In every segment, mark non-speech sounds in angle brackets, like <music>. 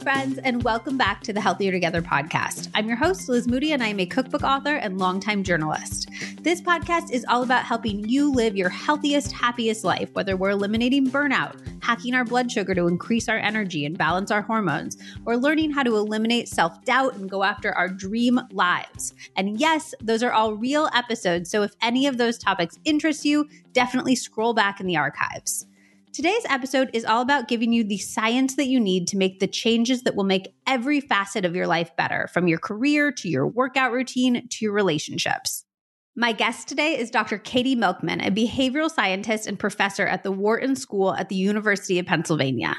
friends, and welcome back to the Healthier Together podcast. I'm your host, Liz Moody, and I am a cookbook author and longtime journalist. This podcast is all about helping you live your healthiest, happiest life, whether we're eliminating burnout, hacking our blood sugar to increase our energy and balance our hormones, or learning how to eliminate self doubt and go after our dream lives. And yes, those are all real episodes, so if any of those topics interest you, definitely scroll back in the archives. Today's episode is all about giving you the science that you need to make the changes that will make every facet of your life better, from your career to your workout routine to your relationships. My guest today is Dr. Katy Milkman, a behavioral scientist and professor at the Wharton School at the University of Pennsylvania.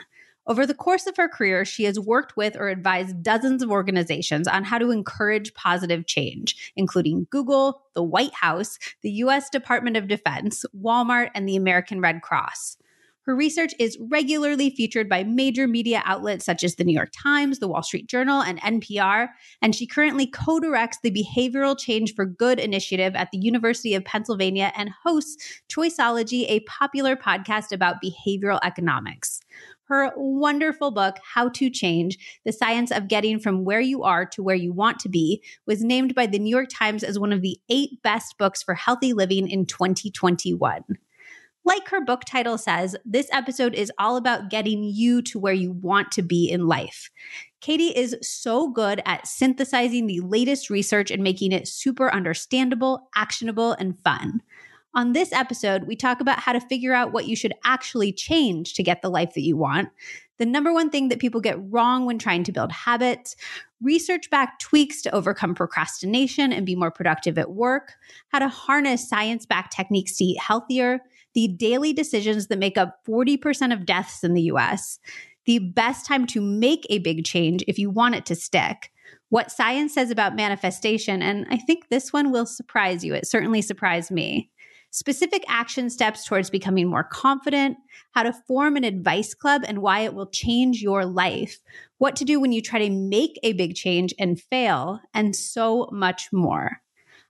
Over the course of her career, she has worked with or advised dozens of organizations on how to encourage positive change, including Google, the White House, the U.S. Department of Defense, Walmart, and the American Red Cross. Her research is regularly featured by major media outlets such as the New York Times, the Wall Street Journal, and NPR, and she currently co directs the Behavioral Change for Good initiative at the University of Pennsylvania and hosts Choiceology, a popular podcast about behavioral economics. Her wonderful book, How to Change The Science of Getting from Where You Are to Where You Want to Be, was named by the New York Times as one of the eight best books for healthy living in 2021. Like her book title says, this episode is all about getting you to where you want to be in life. Katy is so good at synthesizing the latest research and making it super understandable, actionable, and fun. On this episode, we talk about how to figure out what you should actually change to get the life that you want, the number one thing that people get wrong when trying to build habits, research backed tweaks to overcome procrastination and be more productive at work, how to harness science backed techniques to eat healthier, the daily decisions that make up 40% of deaths in the US, the best time to make a big change if you want it to stick, what science says about manifestation, and I think this one will surprise you. It certainly surprised me. Specific action steps towards becoming more confident, how to form an advice club and why it will change your life, what to do when you try to make a big change and fail, and so much more.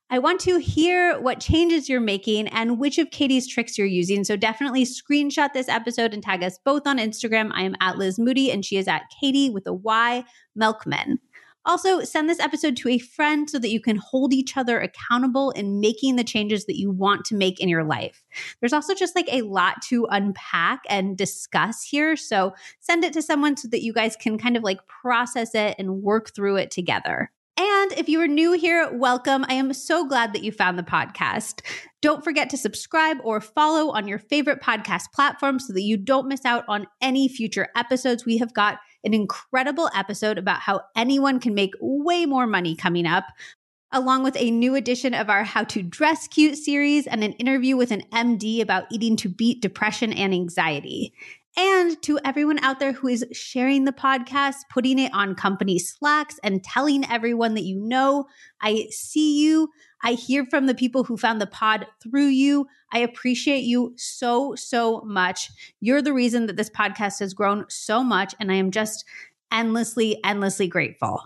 I want to hear what changes you're making and which of Katy's tricks you're using. So definitely screenshot this episode and tag us both on Instagram. I am at Liz Moody and she is at Katy with a Y Milkman. Also, send this episode to a friend so that you can hold each other accountable in making the changes that you want to make in your life. There's also just like a lot to unpack and discuss here. So send it to someone so that you guys can kind of like process it and work through it together. And if you are new here, welcome. I am so glad that you found the podcast. Don't forget to subscribe or follow on your favorite podcast platform so that you don't miss out on any future episodes. We have got an incredible episode about how anyone can make way more money coming up along with a new edition of our How to Dress Cute series and an interview with an MD about eating to beat depression and anxiety. And to everyone out there who is sharing the podcast, putting it on company Slacks, and telling everyone that you know, I see you. I hear from the people who found the pod through you. I appreciate you so, so much. You're the reason that this podcast has grown so much. And I am just endlessly, endlessly grateful.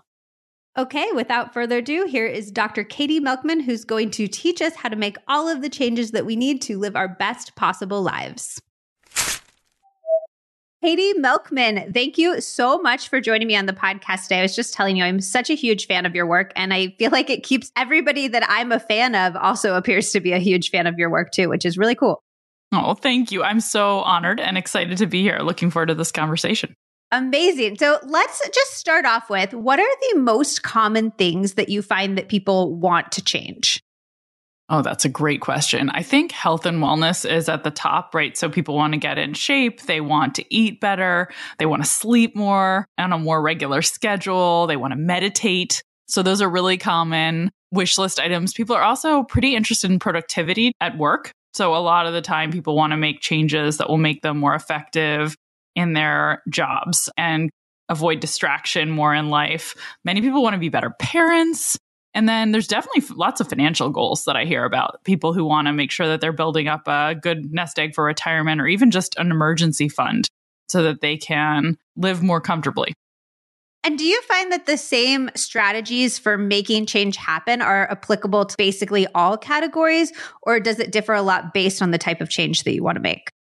Okay, without further ado, here is Dr. Katy Milkman, who's going to teach us how to make all of the changes that we need to live our best possible lives. Katy Milkman, thank you so much for joining me on the podcast today. I was just telling you, I'm such a huge fan of your work, and I feel like it keeps everybody that I'm a fan of also appears to be a huge fan of your work too, which is really cool. Oh, thank you. I'm so honored and excited to be here. Looking forward to this conversation. Amazing. So let's just start off with what are the most common things that you find that people want to change? Oh, that's a great question. I think health and wellness is at the top, right? So people want to get in shape, they want to eat better, they want to sleep more on a more regular schedule, they want to meditate. So those are really common wish list items. People are also pretty interested in productivity at work. So a lot of the time people want to make changes that will make them more effective in their jobs and avoid distraction more in life. Many people want to be better parents. And then there's definitely lots of financial goals that I hear about people who want to make sure that they're building up a good nest egg for retirement or even just an emergency fund so that they can live more comfortably. And do you find that the same strategies for making change happen are applicable to basically all categories, or does it differ a lot based on the type of change that you want to make?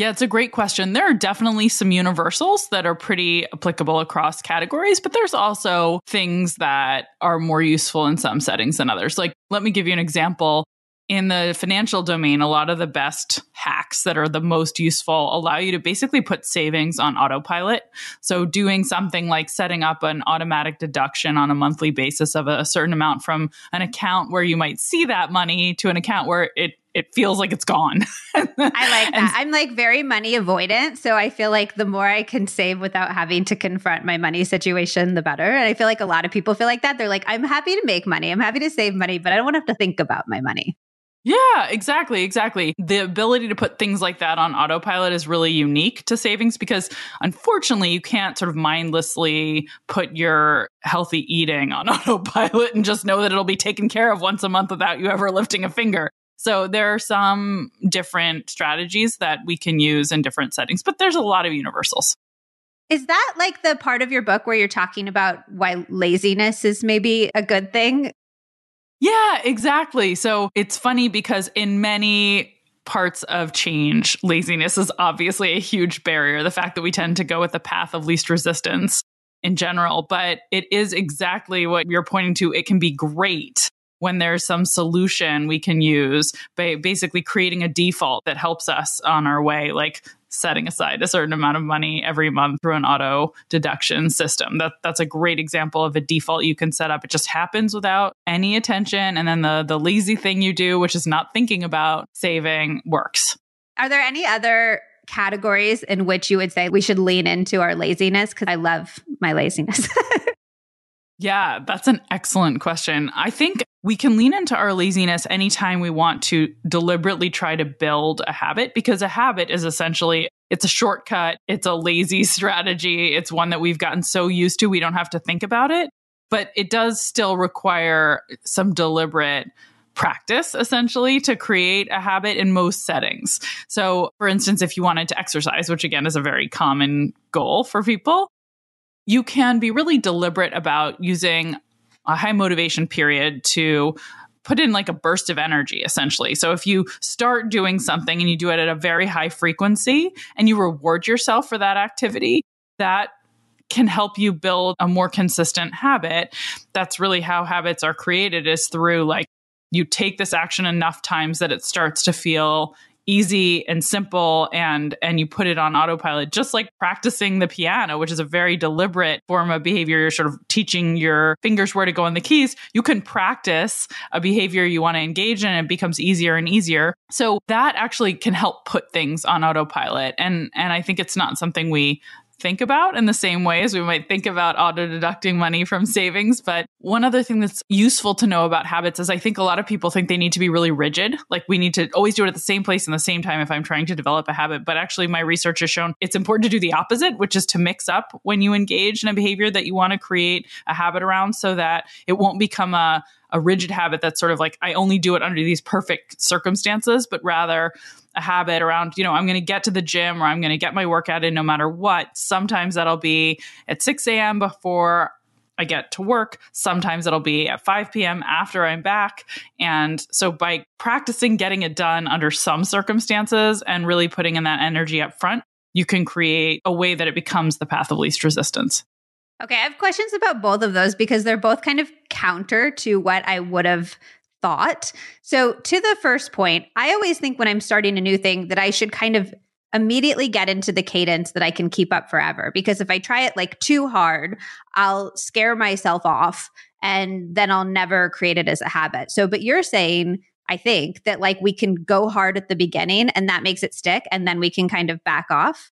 Yeah, it's a great question. There are definitely some universals that are pretty applicable across categories, but there's also things that are more useful in some settings than others. Like, let me give you an example. In the financial domain, a lot of the best hacks that are the most useful allow you to basically put savings on autopilot. So, doing something like setting up an automatic deduction on a monthly basis of a certain amount from an account where you might see that money to an account where it it feels like it's gone. <laughs> I like that. And, I'm like very money avoidant. So I feel like the more I can save without having to confront my money situation, the better. And I feel like a lot of people feel like that. They're like, I'm happy to make money. I'm happy to save money, but I don't want to have to think about my money. Yeah, exactly, exactly. The ability to put things like that on autopilot is really unique to savings because unfortunately you can't sort of mindlessly put your healthy eating on <laughs> autopilot and just know that it'll be taken care of once a month without you ever lifting a finger. So there are some different strategies that we can use in different settings, but there's a lot of universals. Is that like the part of your book where you're talking about why laziness is maybe a good thing? Yeah, exactly. So it's funny because in many parts of change, laziness is obviously a huge barrier. The fact that we tend to go with the path of least resistance in general, but it is exactly what you're pointing to. It can be great when there's some solution we can use by basically creating a default that helps us on our way, like setting aside a certain amount of money every month through an auto deduction system. That that's a great example of a default you can set up. It just happens without any attention and then the the lazy thing you do which is not thinking about saving works. Are there any other categories in which you would say we should lean into our laziness because I love my laziness? <laughs> Yeah, that's an excellent question. I think we can lean into our laziness anytime we want to deliberately try to build a habit because a habit is essentially it's a shortcut, it's a lazy <laughs> strategy, it's one that we've gotten so used to we don't have to think about it, but it does still require some deliberate practice essentially to create a habit in most settings. So, for instance, if you wanted to exercise, which again is a very common goal for people, you can be really deliberate about using a high motivation period to put in like a burst of energy essentially. So if you start doing something and you do it at a very high frequency and you reward yourself for that activity, that can help you build a more consistent habit. That's really how habits are created is through like you take this action enough times that it starts to feel easy and simple and and you put it on autopilot just like practicing the piano which is a very deliberate form of behavior. You're sort of teaching your fingers where to go on the keys. You can practice a behavior you want to engage in and it becomes easier and easier. So that actually can help put things on autopilot and and I think it's not something we think about in the same way as we might think about auto deducting money from savings. But one other thing that's useful to know about habits is I think a lot of people think they need to be really rigid. Like we need to always do it at the same place and the same time if I'm trying to develop a habit. But actually, my research has shown it's important to do the opposite, which is to mix up when you engage in a behavior that you want to create a habit around so that it won't become a a rigid habit that's sort of like I only do it under these perfect circumstances, but rather a habit around, you know, I'm going to get to the gym or I'm going to get my workout in no matter what. Sometimes that'll be at 6 a.m. before I get to work. Sometimes it'll be at 5 p.m. after I'm back. And so by practicing getting it done under some circumstances and really putting in that energy up front, you can create a way that it becomes the path of least resistance. Okay, I have questions about both of those because they're both kind of counter to what I would have thought. So, to the first point, I always think when I'm starting a new thing that I should kind of immediately get into the cadence that I can keep up forever. Because if I try it like too hard, I'll scare myself off and then I'll never create it as a habit. So, but you're saying, I think that like we can go hard at the beginning and that makes it stick and then we can kind of back off.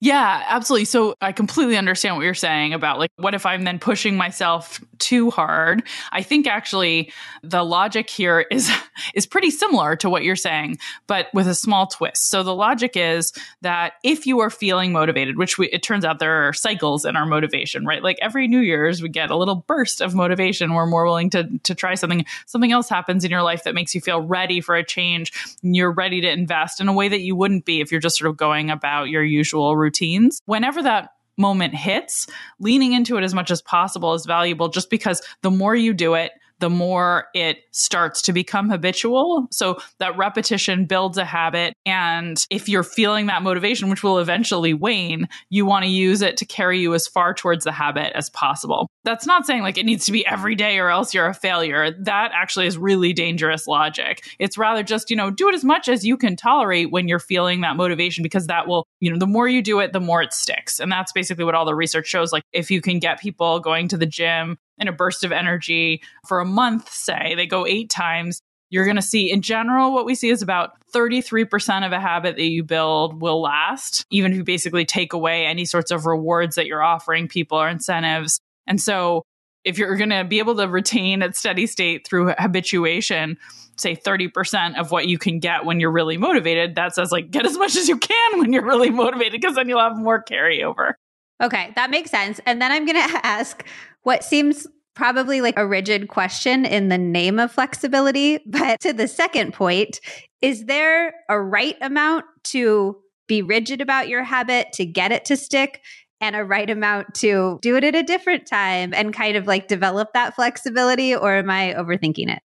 Yeah, absolutely. So I completely understand what you're saying about like, what if I'm then pushing myself too hard? I think actually the logic here is <laughs> is pretty similar to what you're saying, but with a small twist. So the logic is that if you are feeling motivated, which we, it turns out there are cycles in our motivation, right? Like every New Year's, we get a little burst of motivation. We're more willing to to try something. Something else happens in your life that makes you feel ready for a change. you're ready to invest in a way that you wouldn't be if you're just sort of going about your usual routines. Whenever that moment hits, leaning into it as much as possible is valuable just because the more you do it, the more it starts to become habitual. So that repetition builds a habit. And if you're feeling that motivation, which will eventually wane, you want to use it to carry you as far towards the habit as possible. That's not saying like it needs to be every day or else you're a failure. That actually is really dangerous logic. It's rather just, you know, do it as much as you can tolerate when you're feeling that motivation because that will, you know, the more you do it, the more it sticks. And that's basically what all the research shows. Like if you can get people going to the gym in a burst of energy for a month, say, they go eight times, you're going to see in general what we see is about 33% of a habit that you build will last even if you basically take away any sorts of rewards that you're offering people or incentives. And so if you're going to be able to retain at steady state through habituation say 30% of what you can get when you're really motivated that says like get as much as you can when you're really motivated because then you'll have more carryover okay that makes sense and then i'm going <laughs> to ask what seems probably like a rigid question in the name of flexibility. But to the second point, is there a right amount to be rigid about your habit to get it to stick? And a right amount to do it at a different time and kind of like develop that flexibility? Or am I overthinking it?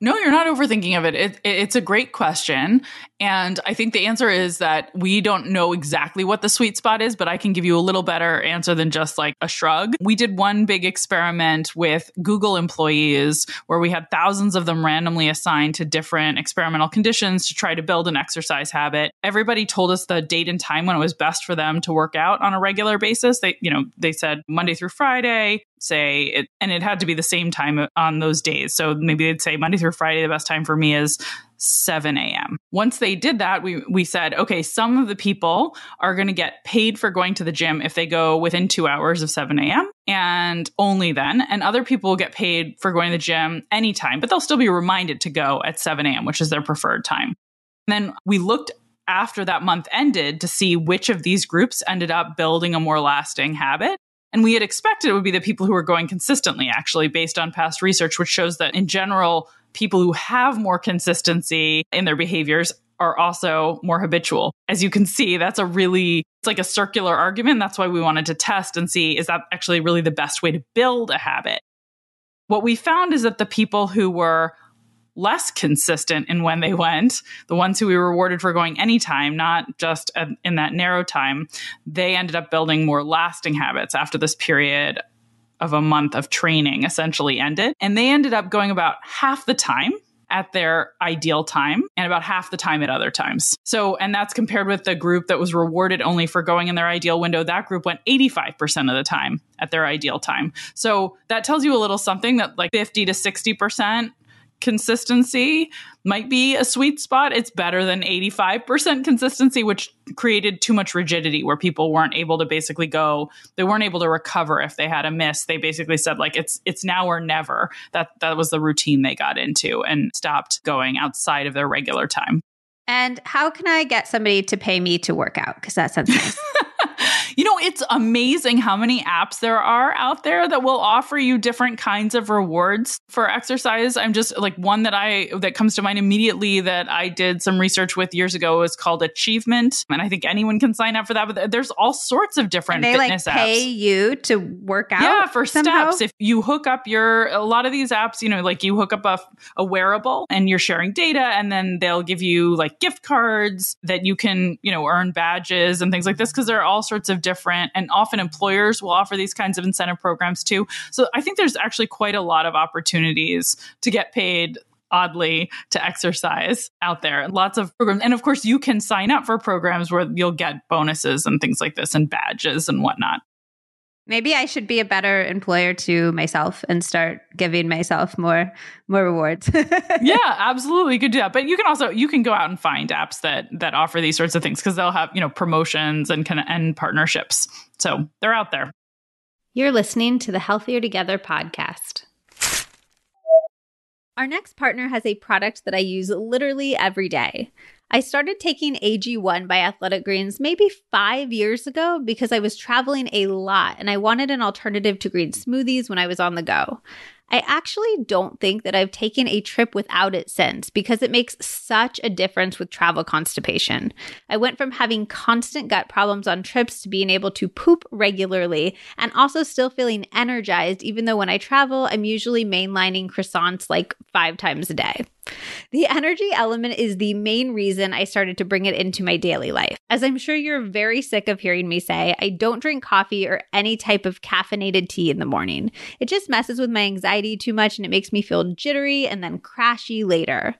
No, you're not overthinking of it. it. It's a great question. And I think the answer is that we don't know exactly what the sweet spot is, but I can give you a little better answer than just like a shrug. We did one big experiment with Google employees where we had thousands of them randomly assigned to different experimental conditions to try to build an exercise habit. Everybody told us the date and time when it was best for them to work out on a regular basis. They, you know, they said Monday through Friday, say it, and it had to be the same time on those days. So maybe they'd say Monday through Friday, the best time for me is 7 a.m. Once they did that, we, we said, okay, some of the people are going to get paid for going to the gym if they go within two hours of 7 a.m. and only then. And other people will get paid for going to the gym anytime, but they'll still be reminded to go at 7 a.m., which is their preferred time. And then we looked after that month ended to see which of these groups ended up building a more lasting habit. And we had expected it would be the people who were going consistently, actually, based on past research, which shows that in general, people who have more consistency in their behaviors are also more habitual. As you can see, that's a really it's like a circular argument. That's why we wanted to test and see is that actually really the best way to build a habit. What we found is that the people who were less consistent in when they went, the ones who we rewarded for going anytime, not just in that narrow time, they ended up building more lasting habits after this period of a month of training essentially ended. And they ended up going about half the time at their ideal time and about half the time at other times. So, and that's compared with the group that was rewarded only for going in their ideal window. That group went 85% of the time at their ideal time. So that tells you a little something that like 50 to 60% consistency might be a sweet spot. It's better than 85% consistency, which created too much rigidity where people weren't able to basically go, they weren't able to recover if they had a miss. They basically said like it's it's now or never. That that was the routine they got into and stopped going outside of their regular time. And how can I get somebody to pay me to work out? Because that sounds nice. <laughs> You know, it's amazing how many apps there are out there that will offer you different kinds of rewards for exercise. I'm just like one that I that comes to mind immediately that I did some research with years ago is called Achievement, and I think anyone can sign up for that. But there's all sorts of different and they fitness like pay apps. you to work out. Yeah, for somehow? steps. If you hook up your a lot of these apps, you know, like you hook up a, a wearable and you're sharing data, and then they'll give you like gift cards that you can you know earn badges and things like this because there are all sorts of different, and often employers will offer these kinds of incentive programs too. So I think there's actually quite a lot of opportunities to get paid oddly to exercise out there lots of programs and of course you can sign up for programs where you'll get bonuses and things like this and badges and whatnot Maybe I should be a better employer to myself and start giving myself more more rewards. <laughs> yeah, absolutely. You could do that. But you can also you can go out and find apps that that offer these sorts of things because they'll have, you know, promotions and kind of and partnerships. So they're out there. You're listening to the Healthier Together podcast. Our next partner has a product that I use literally every day. I started taking AG1 by Athletic Greens maybe five years ago because I was traveling a lot and I wanted an alternative to green smoothies when I was on the go. I actually don't think that I've taken a trip without it since because it makes such a difference with travel constipation. I went from having constant gut problems on trips to being able to poop regularly and also still feeling energized, even though when I travel, I'm usually mainlining croissants like five times a day. The energy element is the main reason I started to bring it into my daily life. As I'm sure you're very sick of hearing me say, I don't drink coffee or any type of caffeinated tea in the morning. It just messes with my anxiety too much and it makes me feel jittery and then crashy later.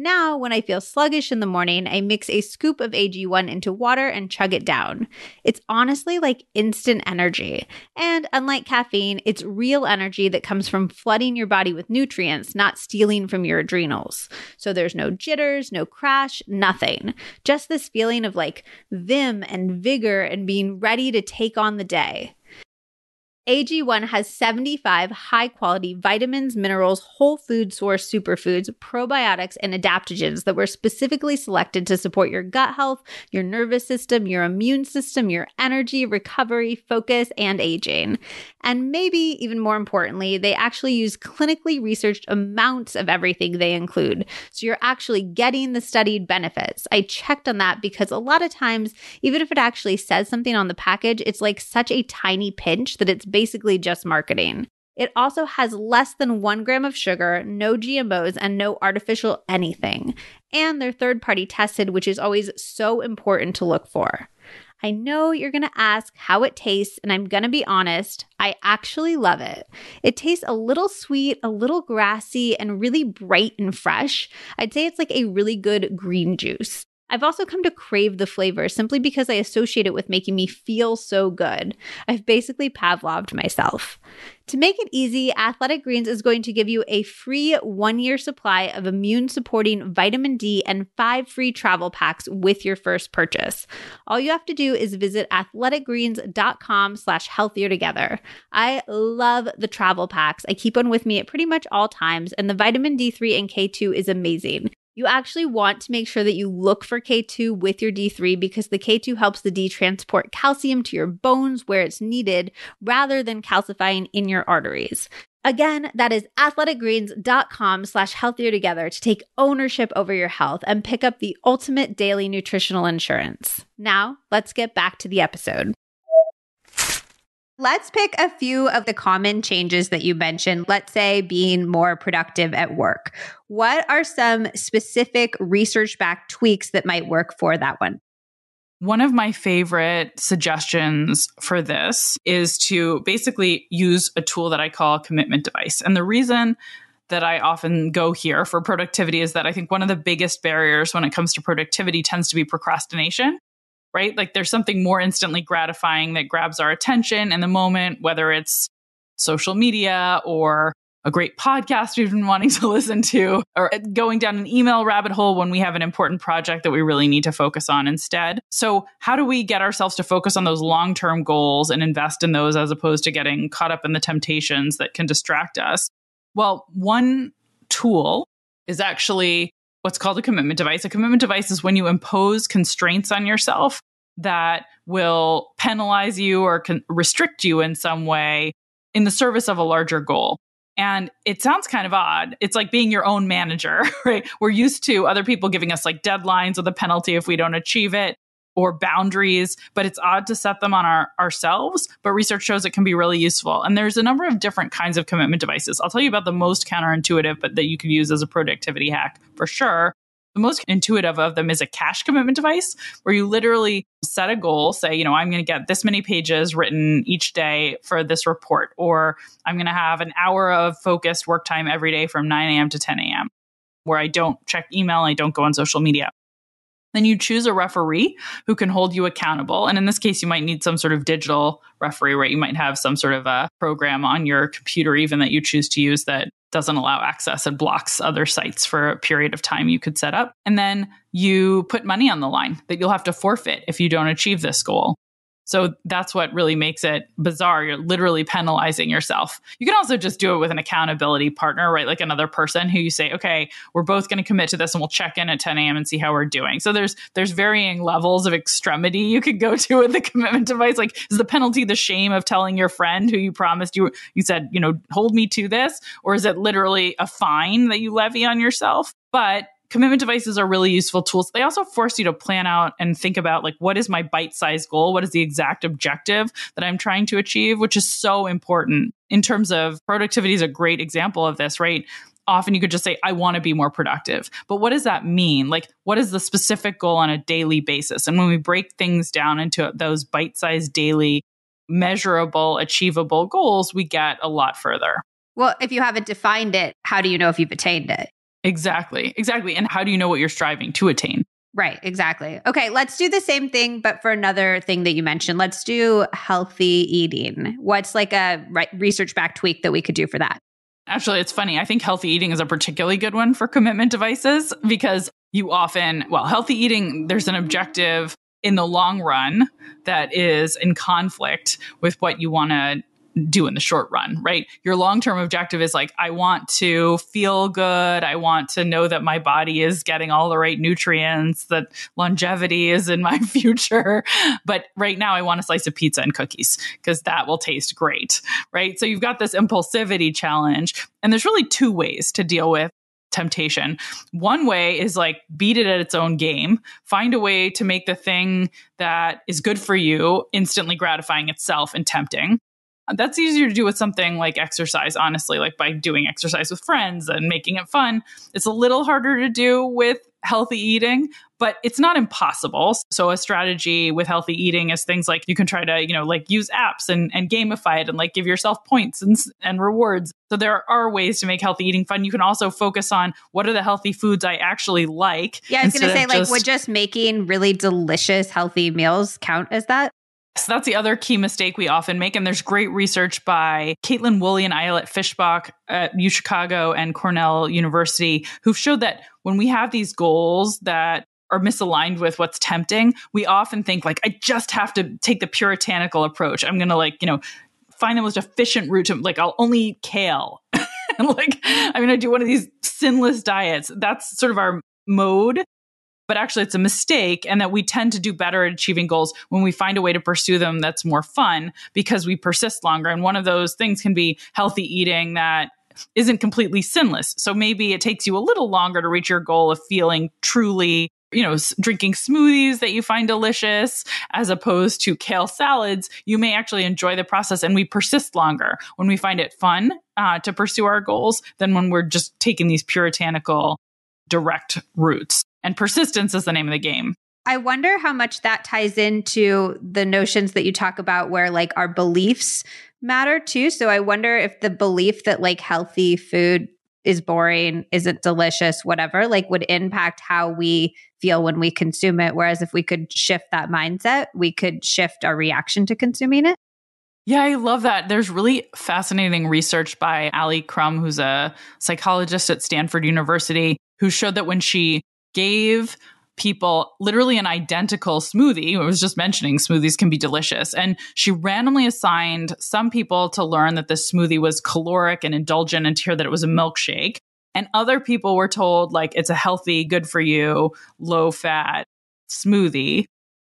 Now, when I feel sluggish in the morning, I mix a scoop of AG1 into water and chug it down. It's honestly like instant energy. And unlike caffeine, it's real energy that comes from flooding your body with nutrients, not stealing from your adrenals. So there's no jitters, no crash, nothing. Just this feeling of like vim and vigor and being ready to take on the day. AG1 has 75 high quality vitamins, minerals, whole food source superfoods, probiotics, and adaptogens that were specifically selected to support your gut health, your nervous system, your immune system, your energy, recovery, focus, and aging. And maybe even more importantly, they actually use clinically researched amounts of everything they include. So you're actually getting the studied benefits. I checked on that because a lot of times, even if it actually says something on the package, it's like such a tiny pinch that it's basically just marketing. It also has less than one gram of sugar, no GMOs, and no artificial anything. And they're third party tested, which is always so important to look for. I know you're to ask how it tastes, and I'm to be honest, I actually love it. It tastes a little sweet, a little grassy, and really bright and fresh. I'd say it's like a really good green juice. I've also come to crave the flavor simply because I associate it with making me feel so good. I've basically Pavloved myself. To make it easy, Athletic Greens is going to give you a free one year supply of immune supporting vitamin D and five free travel packs with your first purchase. All you have to do is visit athleticgreens.com slash healthier together. I love the travel packs. I keep one with me at pretty much all times, and the vitamin D3 and K2 is amazing. You actually want to make sure that you look for K2 with your D3 because the K2 helps the D transport calcium to your bones where it's needed rather than calcifying in your arteries. Again, that is athleticgreens.com slash healthier together to take ownership over your health and pick up the ultimate daily nutritional insurance. Now, let's get back to the episode. Let's pick a few of the common changes that you mentioned. Let's say being more productive at work. What are some specific research backed tweaks that might work for that one? One of my favorite suggestions for this is to basically use a tool that I call a commitment device. And the reason that I often go here for productivity is that I think one of the biggest barriers when it comes to productivity tends to be procrastination right? Like there's something more instantly gratifying that grabs our attention in the moment, whether it's social media or a great podcast we've been wanting <laughs> to listen to, or uh, going down an email rabbit hole when we have an important project that we really need to focus on instead. So, how do we get ourselves to focus on those long term goals and invest in those as opposed to getting caught up in the temptations that can distract us? Well, one tool is actually what's called a commitment device. A commitment device is when you impose constraints on yourself that will penalize you or con- restrict you in some way in the service of a larger goal. And it sounds kind of odd. It's like being your own manager, <laughs> right? We're used to other people giving us like deadlines with a penalty if we don't achieve it or boundaries, but it's odd to set them on our ourselves. But research shows it can be really useful. And there's a number of different kinds of commitment devices. I'll tell you about the most counterintuitive, but that you could use as a productivity hack for sure. The most intuitive of them is a cash commitment device where you literally set a goal, say, you know, I'm going to get this many pages written each day for this report, or I'm going to have an hour of focused work time every day from 9 a.m. to 10 a.m., where I don't check email, I don't go on social media. Then you choose a referee who can hold you accountable. And in this case, you might need some sort of digital referee, right? You might have some sort of a program on your computer, even that you choose to use that doesn't allow access and blocks other sites for a period of time you could set up. And then you put money on the line that you'll have to forfeit if you don't achieve this goal. So that's what really makes it bizarre. You're literally penalizing yourself. You can also just do it with an accountability partner, right? Like another person who you say, okay, we're both going to commit to this and we'll check in at 10 a.m. and see how we're doing. So there's there's varying levels of extremity you could go <laughs> to with the commitment device. Like is the penalty the shame of telling your friend who you promised you you said, you know, hold me to this? Or is it literally a fine that you levy on yourself? But commitment devices are really useful tools. They also force you to plan out and think about like what is my bite-sized goal? What is the exact objective that I'm trying to achieve, which is so important. In terms of productivity is a great example of this, right? Often you could just say, I want to be more productive. But what does that mean? Like, what is the specific goal on a daily basis? And when we break things down into those bite sized daily, measurable, achievable goals, we get a lot further. Well, if you haven't defined it, how do you know if you've attained it? Exactly. Exactly. And how do you know what you're striving to attain? Right, exactly. Okay, let's do the same thing, but for another thing that you mentioned. Let's do healthy eating. What's like a research back tweak that we could do for that? Actually, it's funny. I think healthy eating is a particularly good one for commitment devices because you often, well, healthy eating, there's an objective in the long run that is in conflict with what you want to do in the short run, right? Your long term objective is like, I want to feel good. I want to know that my body is getting all the right nutrients, that longevity is in my <laughs> future. But right now, I want a slice of pizza and cookies because that will taste great, right? So you've got this impulsivity challenge. And there's really two ways to deal with temptation. One way is like beat it at its own game, find a way to make the thing that is good for you instantly gratifying itself and tempting. That's easier to do with something like exercise, honestly, like by doing exercise with friends and making it fun. It's a little harder to do with healthy eating, but it's not impossible. So a strategy with healthy eating is things like you can try to, you know, like use apps and, and gamify it and like give yourself points and, and rewards. So there are ways to make healthy eating fun. You can also focus on what are the healthy foods I actually like. Yeah, I was going to say, like, just, would just making really delicious, healthy meals count as that? So that's the other key mistake we often make. And there's great research by Kaitlin Woolley and Ayelet Fishbach at UChicago and Cornell University who've showed that when we have these goals that are misaligned with what's tempting, we often think like, I just have to take the puritanical approach. I'm going to like, you know, find the most efficient route to like, I'll only eat kale. <laughs> and like, I'm going to do one of these sinless diets. That's sort of our mode but actually it's a mistake and that we tend to do better at achieving goals when we find a way to pursue them that's more fun because we persist longer. And one of those things can be healthy eating that isn't completely sinless. So maybe it takes you a little longer to reach your goal of feeling truly you know, drinking smoothies that you find delicious as opposed to kale salads, you may actually enjoy the process and we persist longer when we find it fun uh, to pursue our goals than when we're just taking these puritanical direct routes. And persistence is the name of the game. I wonder how much that ties into the notions that you talk about where like our beliefs matter too. So I wonder if the belief that like healthy food is boring, isn't delicious, whatever, like would impact how we feel when we consume it. Whereas if we could shift that mindset, we could shift our reaction to consuming it. Yeah, I love that. There's really fascinating research by Ali Crum, who's a psychologist at Stanford University, who showed that when she gave people literally an identical smoothie. I was just mentioning smoothies can be delicious. And she randomly assigned some people to learn that this smoothie was caloric and indulgent and to hear that it was a milkshake. And other people were told, like, it's a healthy, good for you, low fat smoothie.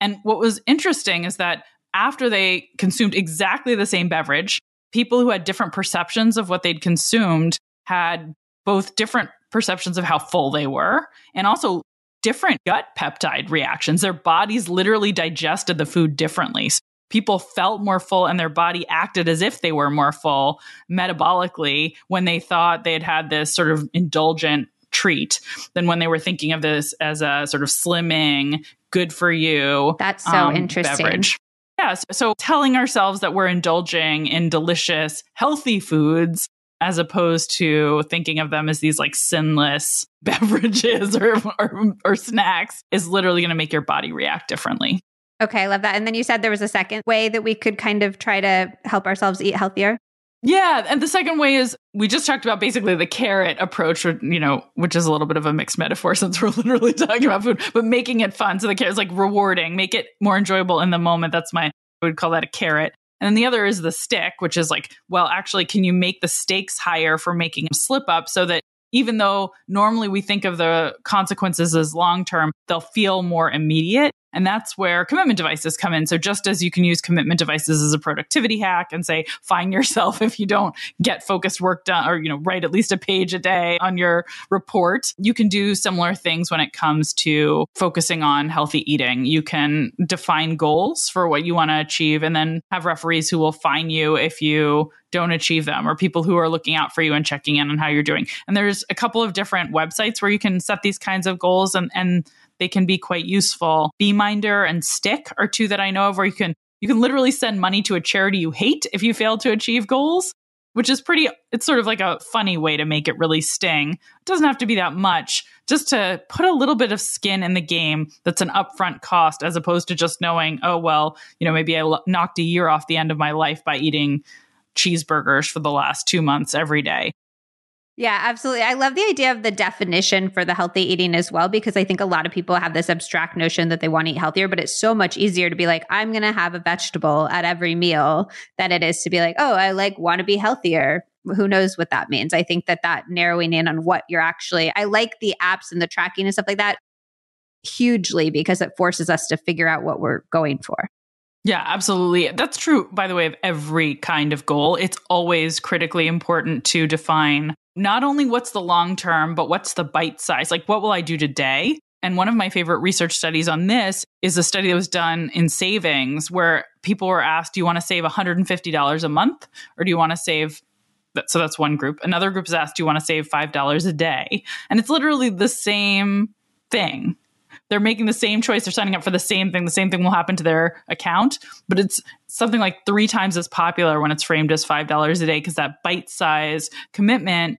And what was interesting is that after they consumed exactly the same beverage, people who had different perceptions of what they'd consumed had both different perceptions of how full they were and also different gut peptide reactions. Their bodies literally digested the food differently. So people felt more full and their body acted as if they were more full metabolically when they thought they had had this sort of indulgent treat than when they were thinking of this as a sort of slimming, good for you. That's so um, interesting. Beverage. Yeah. So telling ourselves that we're indulging in delicious, healthy foods as opposed to thinking of them as these like sinless <laughs> beverages or, or, or snacks is literally going to make your body react differently. Okay, I love that. And then you said there was a second way that we could kind of try to help ourselves eat healthier. Yeah, and the second way is we just talked about basically the carrot approach, you know, which is a little bit of a mixed metaphor <laughs> since we're literally talking about food, but making it fun. So the carrot is like rewarding, make it more enjoyable in the moment. That's my I would call that a carrot. And then the other is the stick, which is like, well, actually, can you make the stakes higher for making a slip up so that even though normally we think of the consequences as long term, they'll feel more immediate. And that's where commitment devices come in. So just as you can use commitment devices as a productivity hack and say, fine yourself <laughs> if you don't get focused work done or, you know, write at least a page a day on your report, you can do similar things when it comes to focusing on healthy eating. You can define goals for what you want to achieve and then have referees who will fine you if you don't achieve them or people who are looking out for you and checking in on how you're doing. And there's a couple of different websites where you can set these kinds of goals and, and they can be quite useful. Beeminder and stickK are two that I know of where you can you can literally send money to a charity you hate if you fail to achieve goals, which is pretty it's sort of like a funny way to make it really sting. It doesn't have to be that much, just to put a little bit of skin in the game that's an upfront cost as opposed to just knowing, oh well, you know, maybe I knocked a year off the end of my life by eating cheeseburgers for the last 2 months every day. Yeah, absolutely. I love the idea of the definition for the healthy eating as well, because I think a lot of people have this abstract notion that they want to eat healthier, but it's so much easier to be like, I'm going to have a vegetable at every meal than it is to be like, oh, I like want to be healthier. Who knows what that means? I think that that narrowing in on what you're actually, I like the apps and the tracking and stuff like that hugely because it forces us to figure out what we're going for. Yeah, absolutely. That's true, by the way, of every kind of goal. It's always critically important to define not only what's the long term, but what's the bite size? Like, what will I do today? And one of my favorite research studies on this is a study that was done in savings where people were asked, do you want to save $150 a month or do you want to save so that's one group. Another group is asked, do you want to save $5 a day? And it's literally the same thing. They're making the same choice. They're signing up for the same thing. The same thing will happen to their account, but it's something like three times as popular when it's framed as $5 a day because that bite size commitment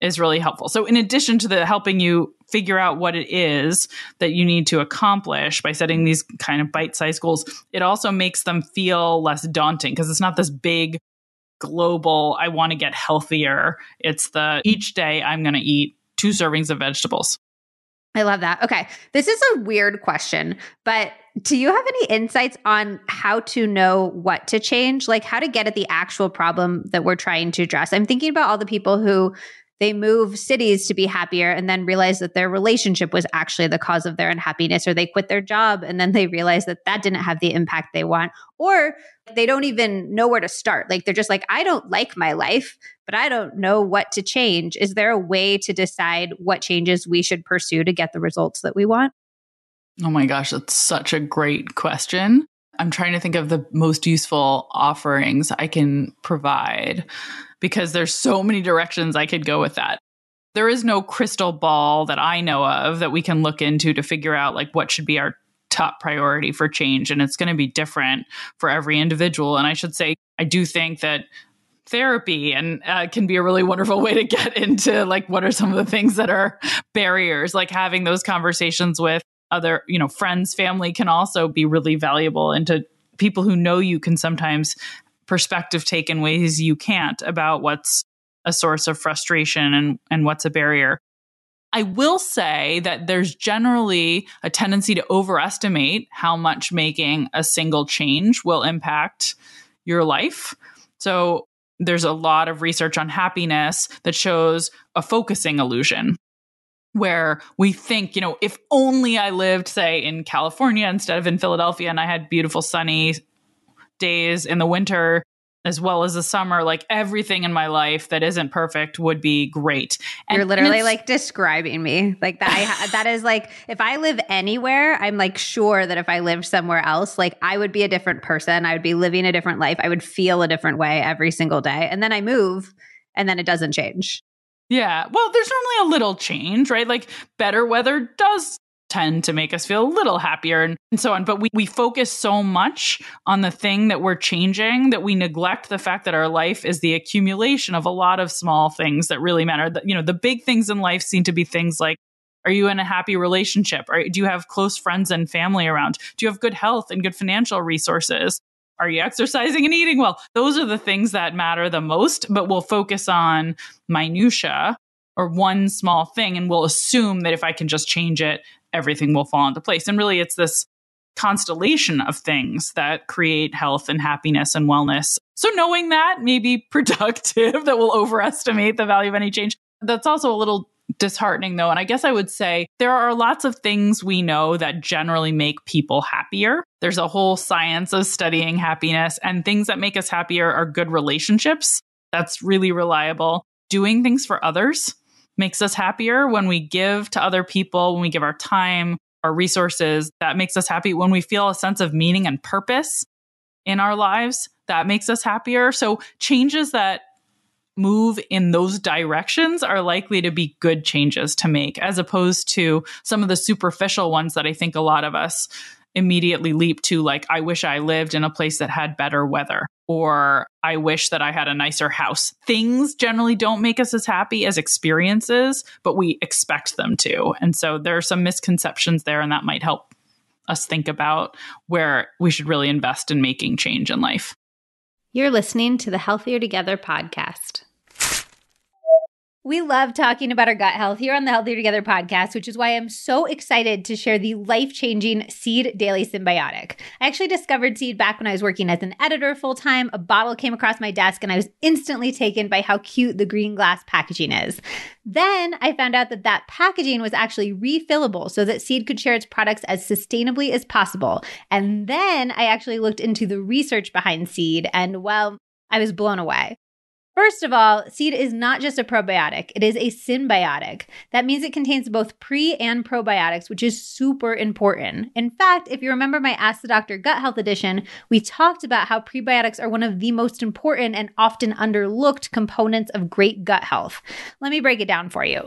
is really helpful. So in addition to the helping you figure out what it is that you need to accomplish by setting these kind of bite-sized goals, it also makes them feel less daunting because it's not this big global I want to get healthier. It's the each day I'm going to eat two servings of vegetables. I love that. Okay. This is a weird question, but do you have any insights on how to know what to change? Like how to get at the actual problem that we're trying to address? I'm thinking about all the people who they move cities to be happier and then realize that their relationship was actually the cause of their unhappiness or they quit their job and then they realize that that didn't have the impact they want or they don't even know where to start. Like they're just like I don't like my life but I don't know what to change. Is there a way to decide what changes we should pursue to get the results that we want? Oh my gosh that's such a great question I'm trying to think of the most useful offerings I can provide because there's so many directions I could go with that. There is no crystal ball that I know of that we can look into to figure out like what should be our top priority for change and it's going to be different for every individual and I should say I do think that therapy and uh, can be a really wonderful way to get <laughs> into like what are some of the things that are barriers like having those conversations with other you know friends family can also be really valuable and to people who know you can sometimes perspective take in ways you can't about what's a source of frustration and, and what's a barrier. I will say that there's generally a tendency to overestimate how much making a single change will impact your life. So there's a lot of research on happiness that shows a focusing illusion where we think, you know, if only I lived, say, in California instead of in Philadelphia and I had beautiful sunny days in the winter as well as the summer like everything in my life that isn't perfect would be great. And, you're literally like describing me. Like that I, <laughs> that is like if i live anywhere i'm like sure that if i lived somewhere else like i would be a different person. I would be living a different life. I would feel a different way every single day. And then i move and then it doesn't change yeah. Well, there's normally a little change, right? Like better weather does tend to make us feel a little happier and, and so on. But we, we focus so much on the thing that we're changing that we neglect the fact that our life is the accumulation of a lot of small things that really matter. The, you know, the big things in life seem to be things like are you in a happy relationship? Or do you have close friends and family around? Do you have good health and good financial resources? Are you exercising and eating well? Those are the things that matter the most, but we'll focus on minutia or one small thing and we'll assume that if I can just change it, everything will fall into place. And really, it's this constellation of things that create health and happiness and wellness. So knowing that may be <laughs> productive, that will overestimate the value of any change. That's also a little disheartening though. And I guess I would say there are lots of things we know that generally make people happier. There's a whole science of studying happiness, and things that make us happier are good relationships. That's really reliable. Doing things for others makes us happier when we give to other people, when we give our time, our resources. That makes us happy when we feel a sense of meaning and purpose in our lives. That makes us happier. So, changes that move in those directions are likely to be good changes to make, as opposed to some of the superficial ones that I think a lot of us immediately leap to, like, I wish I lived in a place that had better weather, or I wish that I had a nicer house. Things generally don't make us as happy as experiences, but we expect them to. And so there are some misconceptions there, and that might help us think about where we should really invest in making change in life. You're listening to the Healthier Together podcast. We love talking about our gut health here on the Healthier Together podcast, which is why I'm so excited to share the life changing Seed Daily Synbiotic. I actually discovered Seed back when I was working as an editor full time. A bottle came across my desk and I was instantly taken by how cute the green glass packaging is. Then I found out that that packaging was actually refillable so that Seed could share its products as sustainably as possible. And then I actually looked into the research behind Seed and well, I was blown away. First of all, seed is not just a probiotic, it is a synbiotic. That means it contains both pre and probiotics, which is super important. In fact, if you remember my Ask the Doctor Gut Health edition, we talked about how prebiotics are one of the most important and often underlooked components of great gut health. Let me break it down for you.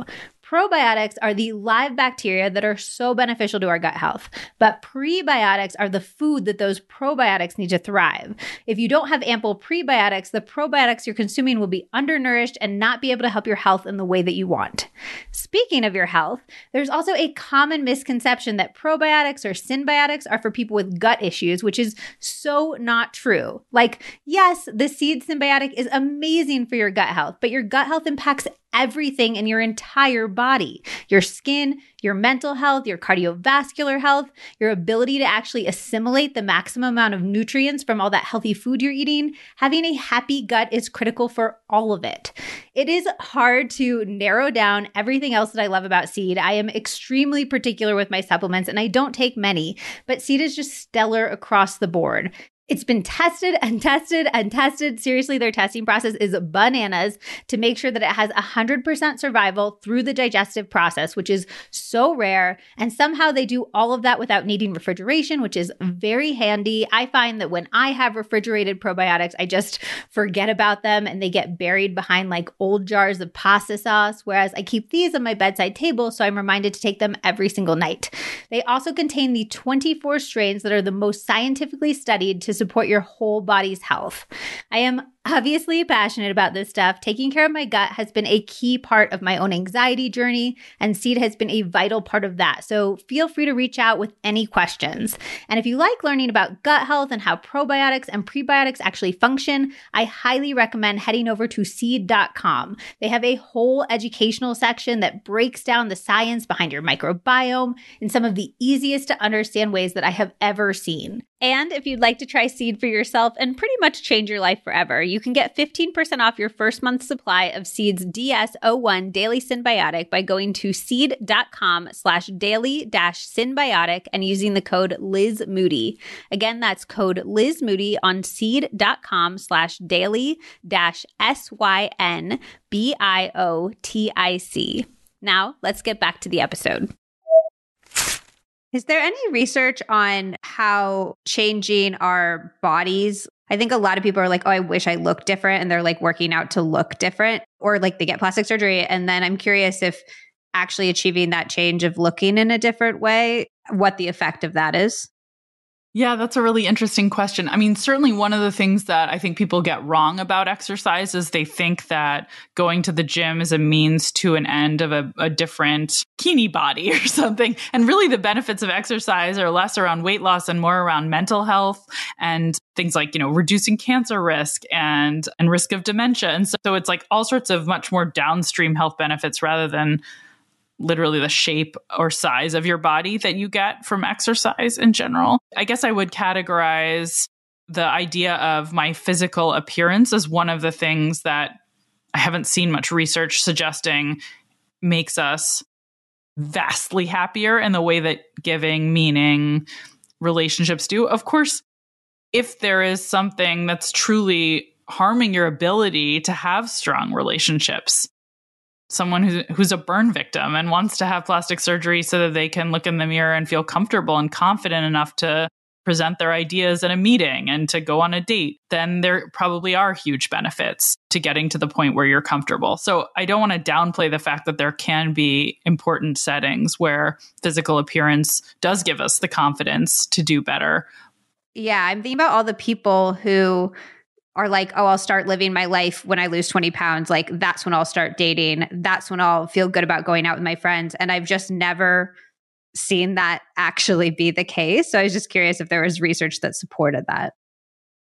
Probiotics are the live bacteria that are so beneficial to our gut health, but prebiotics are the food that those probiotics need to thrive. If you don't have ample prebiotics, the probiotics you're consuming will be undernourished and not be able to help your health in the way that you want. Speaking of your health, there's also a common misconception that probiotics or synbiotics are for people with gut issues, which is so not true. Like, yes, the seed synbiotic is amazing for your gut health, but your gut health impacts everything in your entire body your skin, your mental health, your cardiovascular health, your ability to actually assimilate the maximum amount of nutrients from all that healthy food you're eating. Having a happy gut is critical for all of it. It is hard to narrow down everything else that I love about seed. I am extremely particular with my supplements and I don't take many, but seed is just stellar across the board. It's been tested and tested and tested. Seriously, their testing process is bananas to make sure that it has 100% survival through the digestive process, which is so rare. And somehow they do all of that without needing refrigeration, which is very handy. I find that when I have refrigerated probiotics, I just forget about them and they get buried behind like old jars of pasta sauce. Whereas I keep these on my bedside table, so I'm reminded to take them every single night. They also contain the 24 strains that are the most scientifically studied to support your whole body's health. I am obviously passionate about this stuff. Taking care of my gut has been a key part of my own anxiety journey, and seed has been a vital part of that. So feel free to reach out with any questions. And if you like learning about gut health and how probiotics and prebiotics actually function, I highly recommend heading over to seed.com. They have a whole educational section that breaks down the science behind your microbiome in some of the easiest to understand ways that I have ever seen. And if you'd like to try seed for yourself and pretty much change your life forever, you can get 15% off your first month supply of Seed's DS01 Daily Synbiotic by going to seed.com slash daily dash synbiotic and using the code Liz Moody. Again, that's code Liz Moody on seed.com slash daily dash S Y N B I O T I C. Now, let's get back to the episode. Is there any research on how changing our bodies? I think a lot of people are like, oh, I wish I looked different. And they're like working out to look different, or like they get plastic surgery. And then I'm curious if actually achieving that change of looking in a different way, what the effect of that is. Yeah, that's a really interesting question. I mean, certainly one of the things that I think people get wrong about exercise is they think that going to the gym is a means to an end of a, a different kini body <laughs> or something. And really, the benefits of exercise are less around weight loss and more around mental health and things like, you know, reducing cancer risk and, and risk of dementia. And so, so it's like all sorts of much more downstream health benefits rather than literally the shape or size of your body that you get from exercise in general. I guess I would categorize the idea of my physical appearance as one of the things that I haven't seen much research suggesting makes us vastly happier in the way that giving, meaning, relationships do. Of course, if there is something that's truly harming your ability to have strong relationships, someone who's, who's a burn victim and wants to have plastic surgery so that they can look in the mirror and feel comfortable and confident enough to present their ideas in a meeting and to go on a date, then there probably are huge benefits to getting to the point where you're comfortable. So I don't want to downplay the fact that there can be important settings where physical appearance does give us the confidence to do better. Yeah, I'm thinking about all the people who are like, oh, I'll start living my life when I lose 20 pounds. Like, that's when I'll start dating. That's when I'll feel good about going out with my friends. And I've just never seen that actually be the case. So I was just curious if there was research that supported that.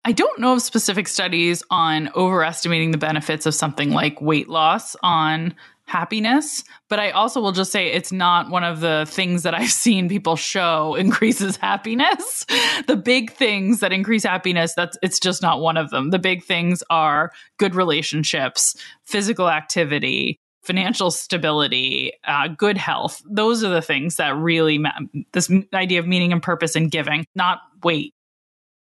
I don't know of specific studies on overestimating the benefits of something like weight loss on happiness, but I also will just say it's not one of the things that I've <laughs> seen people show increases happiness. <laughs> the big things that increase happiness, that's it's just not one of them. The big things are good relationships, physical activity, financial stability, uh, good health. Those are the things that really ma- this idea of meaning and purpose and giving, not weight.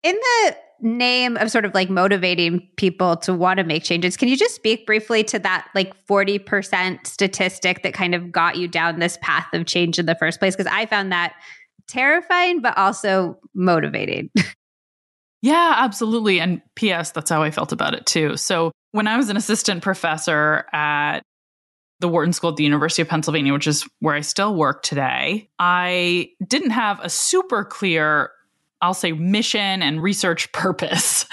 In the name of sort of like motivating people to want to make changes, can you just speak briefly to that like 40% statistic that kind of got you down this path of change in the first place? Because I found that terrifying, but also motivating. <laughs> yeah, absolutely. And P.S., that's how I felt about it too. So when I was an assistant professor at the Wharton School at the University of Pennsylvania, which is where I still work today, I didn't have a super clear, I'll say, mission and research <laughs> purpose.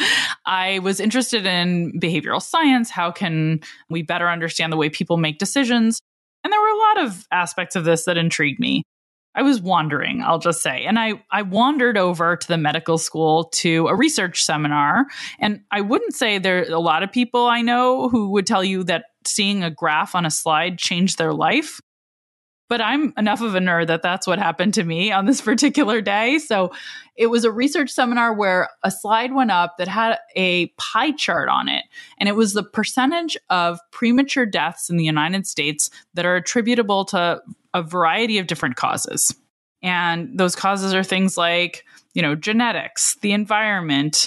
I was interested in behavioral science. How can we better understand the way people make decisions? And there were a lot of aspects of this that intrigued me. I was wandering, I'll just say. And I, I wandered over to the medical school to a research seminar. And I wouldn't say there are a lot of people I know who would tell you that seeing a graph on a slide changed their life. But I'm enough of a nerd that that's what happened to me on this <laughs> particular day. So it was a research seminar where a slide went up that had a pie chart on it. And it was the percentage of premature deaths in the United States that are attributable to a variety of different causes. And those causes are things like, you know, genetics, the environment,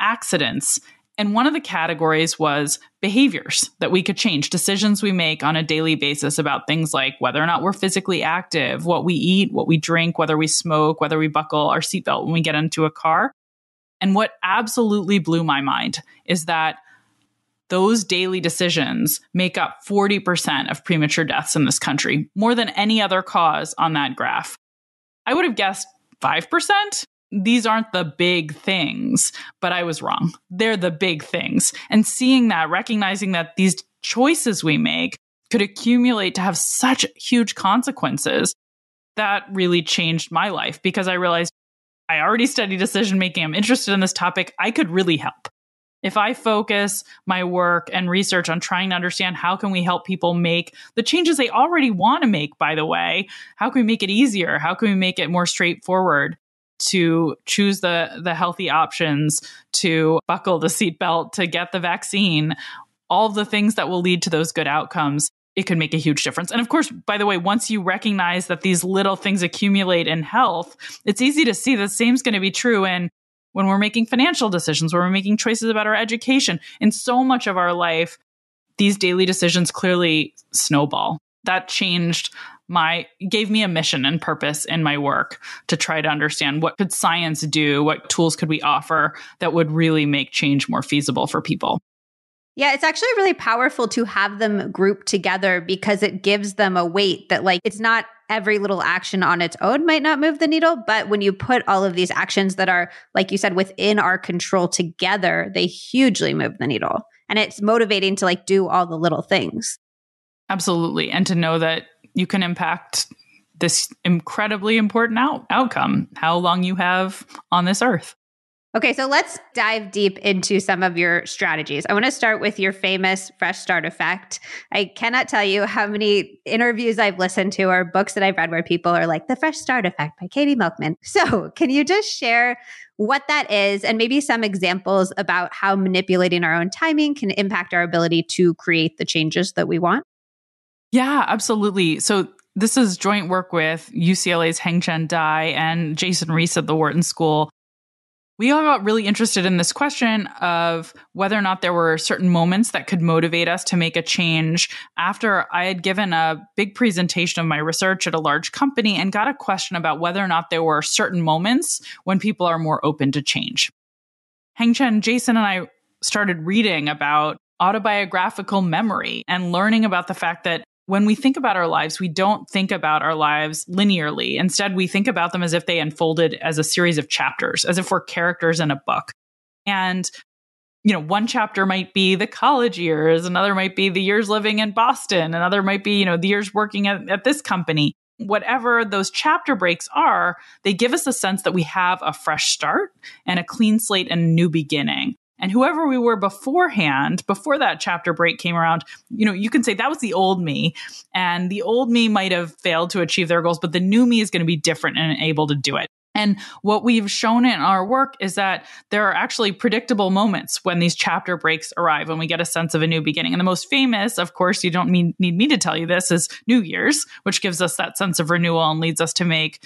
accidents. And one of the categories was behaviors that we could change, decisions we make on a daily basis about things like whether or not we're physically active, what we eat, what we drink, whether we smoke, whether we buckle our seatbelt when we get into a car. And what absolutely blew my mind is that those daily decisions make up 40% of premature deaths in this country, more than any other cause on that graph. I would have guessed 5%. These aren't the big things, but I was wrong. They're the big things. And seeing that, recognizing that these choices we make could accumulate to have such huge consequences, that really changed my life because I realized I already study decision making. I'm interested in this topic. I could really help if i focus my work and research on trying to understand how can we help people make the changes they already want to make by the way how can we make it easier how can we make it more straightforward to choose the the healthy options to buckle the seatbelt to get the vaccine all the things that will lead to those good outcomes it can make a huge difference. And of course, by the way, once you recognize that these little things accumulate in health, it's easy to see the same is going to be true in when we're making financial decisions, when we're making choices about our education. In so much of our life, these daily decisions clearly snowball. That changed my gave me a mission and purpose in my work to try to understand what could science do, what tools could we offer that would really make change more feasible for people. Yeah, it's actually really powerful to have them grouped together because it gives them a weight that, like, it's not every little action on its own might not move the needle. But when you put all of these actions that are, like you said, within our control together, they hugely move the needle. And it's motivating to like do all the little things. Absolutely. And to know that you can impact this incredibly important out- outcome, how long you have on this earth. Okay, so let's dive deep into some of your strategies. I want to start with your famous fresh start effect. I cannot tell you how many interviews I've listened to or books that I've read where people are like, the fresh start effect by Katy Milkman. <laughs> So, can you just share what that is and maybe some examples about how manipulating our own timing can impact our ability to create the changes that we want? Yeah, absolutely. So, this is joint work with UCLA's Hengchen Dai and Jason Riis at the Wharton School we all got really interested in this question of whether or not there were certain moments that could motivate us to make a change after I had given a big presentation of my research at a large company and got a question about whether or not there were certain moments when people are more open to change. Hengchen, Jason, and I started reading about autobiographical memory and learning about the fact that when we think about our lives, we don't think about our lives linearly. Instead, we think about them as if they unfolded as a series of chapters, as if we're characters in a book. And you know, one chapter might be the college years, another might be the years living in Boston, another might be, you know, the years working at, at this company. Whatever those chapter breaks are, they give us a sense that we have a fresh start and a clean slate and a new beginning. And whoever we were beforehand, before that chapter break came around, you know, you can say that was the old me. And the old me might have failed to achieve their goals, but the new me is going to be different and able to do it. And what we've shown in our work is that there are actually predictable moments when these chapter breaks arrive, when we get a sense of a new beginning. And the most famous, of course, you don't need me to tell you this, is New Year's, which gives us that sense of renewal and leads us to make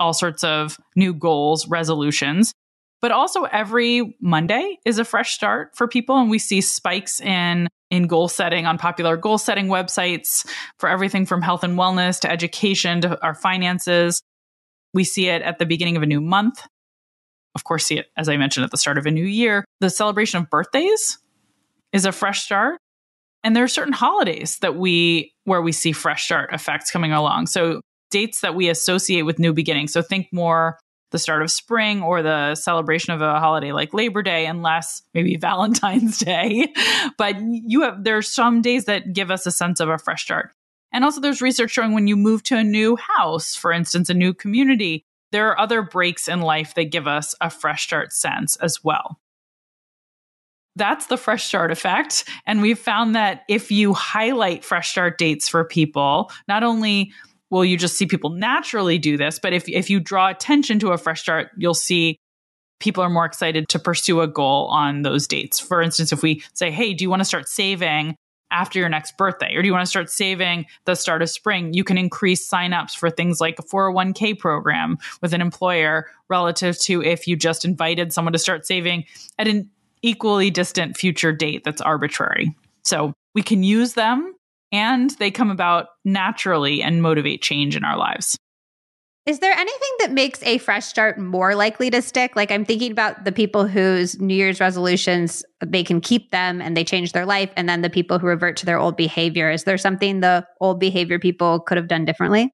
all sorts of new goals, resolutions. But also every Monday is a fresh start for people and we see spikes in in goal setting on popular goal setting websites for everything from health and wellness to education to our finances. We see it at the beginning of a new month. Of course, see it, as I mentioned, at the start of a new year. The celebration of birthdays is a fresh start. And there are certain holidays that we, where we see fresh start effects coming along. So dates that we associate with new beginnings. So think more the start of spring or the celebration of a holiday like Labor Day, unless maybe <laughs> Valentine's Day. but you have there's some days that give us a sense of a fresh start. And also there's research showing when you move to a new house, for instance, a new community, there are other breaks in life that give us a fresh start sense as well. That's the fresh start effect. And we've found that if you highlight fresh start dates for people, not only will you just see people naturally do this. But if, if you draw attention to a fresh start, you'll see people are more excited to pursue a goal on those dates. For instance, if we say, hey, do you want to start saving after your next birthday? Or do you want to start saving the start of spring? You can increase signups for things like a 401k program with an employer relative to if you just invited someone to start saving at an equally distant future date that's arbitrary. So we can use them and they come about naturally and motivate change in our lives. Is there anything that makes a fresh start more likely to stick? Like I'm thinking about the people whose New Year's resolutions, they can keep them and they change their life. And then the people who revert to their old behavior. Is there something the old behavior people could have done differently?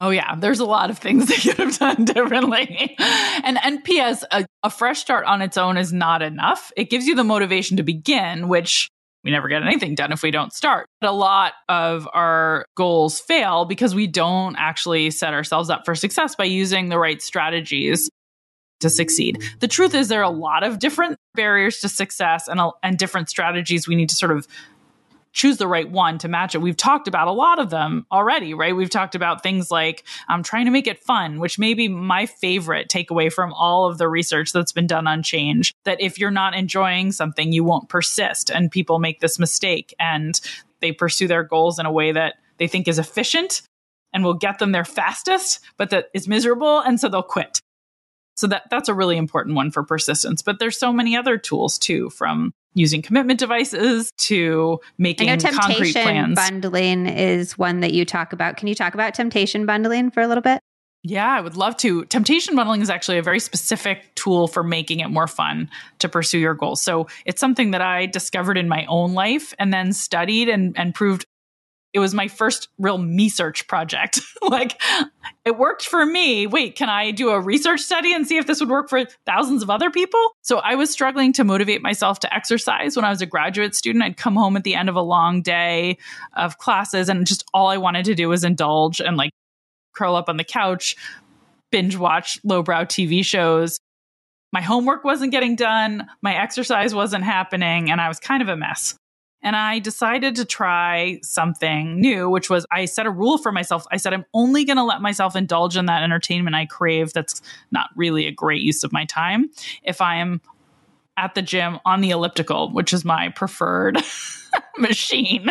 Oh yeah, there's a lot of things <laughs> they could have done differently. and and PS, a, a fresh start on its own is not enough. It gives you the motivation to begin, which we never get anything done if we don't start. But a lot of our goals fail because we don't actually set ourselves up for success by using the right strategies to succeed. The truth is there are a lot of different barriers to success and, and different strategies we need to sort of choose the right one to match it. We've talked about a lot of them already, right? We've talked about things like um, trying to make it fun, which may be my favorite takeaway from all of the research that's been done on change. That if you're not enjoying something, you won't persist. And people make this mistake and they pursue their goals in a way that they think is efficient and will get them there fastest, but that is miserable. And so they'll quit. So that that's a really important one for persistence. But there's so many other tools too, from using commitment devices to making I know concrete plans. Temptation bundling is one that you talk about. Can you talk about temptation bundling for a little bit? Yeah, I would love to. Temptation bundling is actually a very specific tool for making it more fun to pursue your goals. So it's something that I discovered in my own life and then studied and, and proved it was my first real me search project. <laughs> like it worked for me. Wait, can I do a research study and see if this would work for thousands of other people? So I was struggling to motivate myself to exercise when I was a graduate student. I'd come home at the end of a long day of classes and just all I wanted to do was indulge and like curl up on the couch, binge watch lowbrow TV shows My homework wasn't getting done, my exercise wasn't happening, and I was kind of a mess. And I decided to try something new, which was I set a rule for myself. I said, I'm only going to let myself indulge in that entertainment I crave that's not really a great use of my time if I am at the gym on the elliptical, which is my preferred <laughs> machine.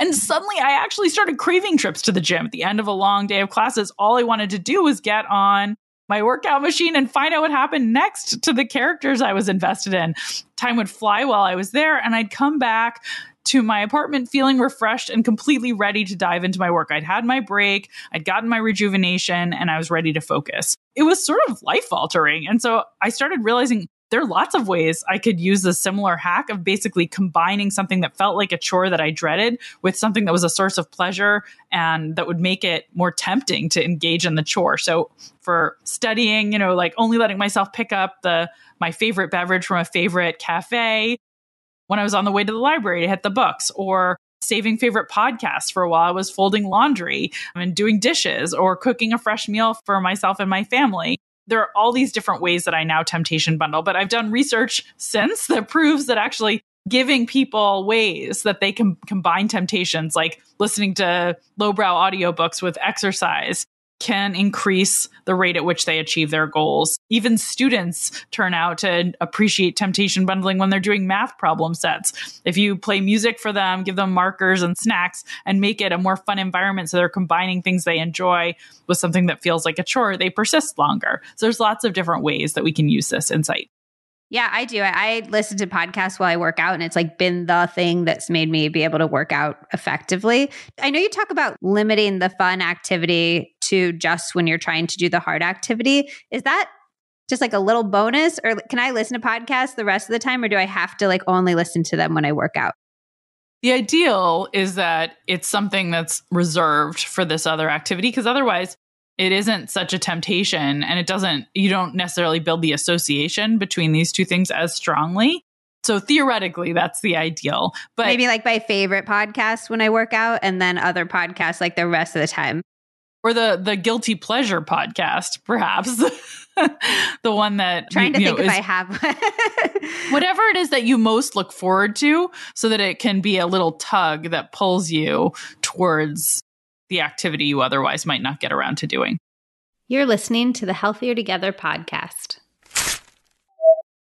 And suddenly I actually started craving trips to the gym at the end of a long day of classes. All I wanted to do was get on my workout machine and find out what happened next to the characters I was invested in. Time would fly while I was there, and I'd come back to my apartment feeling refreshed and completely ready to dive into my work. I'd had my break, I'd gotten my rejuvenation, and I was ready to focus. It was sort of life altering. And so I started realizing there are lots of ways I could use a similar hack of basically combining something that felt like a chore that I dreaded with something that was a source of pleasure and that would make it more tempting to engage in the chore. So for studying, you know, like only letting myself pick up the my favorite beverage from a favorite cafe when I was on the way to the library to hit the books or saving favorite podcasts for a while I was folding laundry and doing dishes or cooking a fresh meal for myself and my family. There are all these different ways that I now temptation bundle, but I've done research since that proves that actually giving people ways that they can combine temptations, like listening to lowbrow audiobooks with exercise, can increase the rate at which they achieve their goals. Even students turn out to appreciate temptation bundling when they're doing math problem sets. If you play music for them, give them markers and snacks, and make it a more fun environment so they're combining things they enjoy with something that feels like a chore, they persist longer. So there's lots of different ways that we can use this insight. Yeah, I do. I, listen to podcasts while I work out, and it's like been the thing that's made me be able to work out effectively. I know you talk about limiting the fun activity to just when you're trying to do the hard activity. Is that just like a little bonus, or can I listen to podcasts the rest of the time, or do I have to like only listen to them when I work out? The ideal is that it's something that's reserved for this other activity because otherwise it isn't such a temptation and it doesn't you don't necessarily build the association between these two things as strongly so theoretically that's the ideal but maybe like my favorite podcast when i work out and then other podcasts like the rest of the time or the the guilty pleasure podcast perhaps <laughs> the one that trying to think know, if i have <laughs> whatever it is that you most look forward to so that it can be a little tug that pulls you towards the activity you otherwise might not get around to doing. You're listening to the Healthier Together podcast.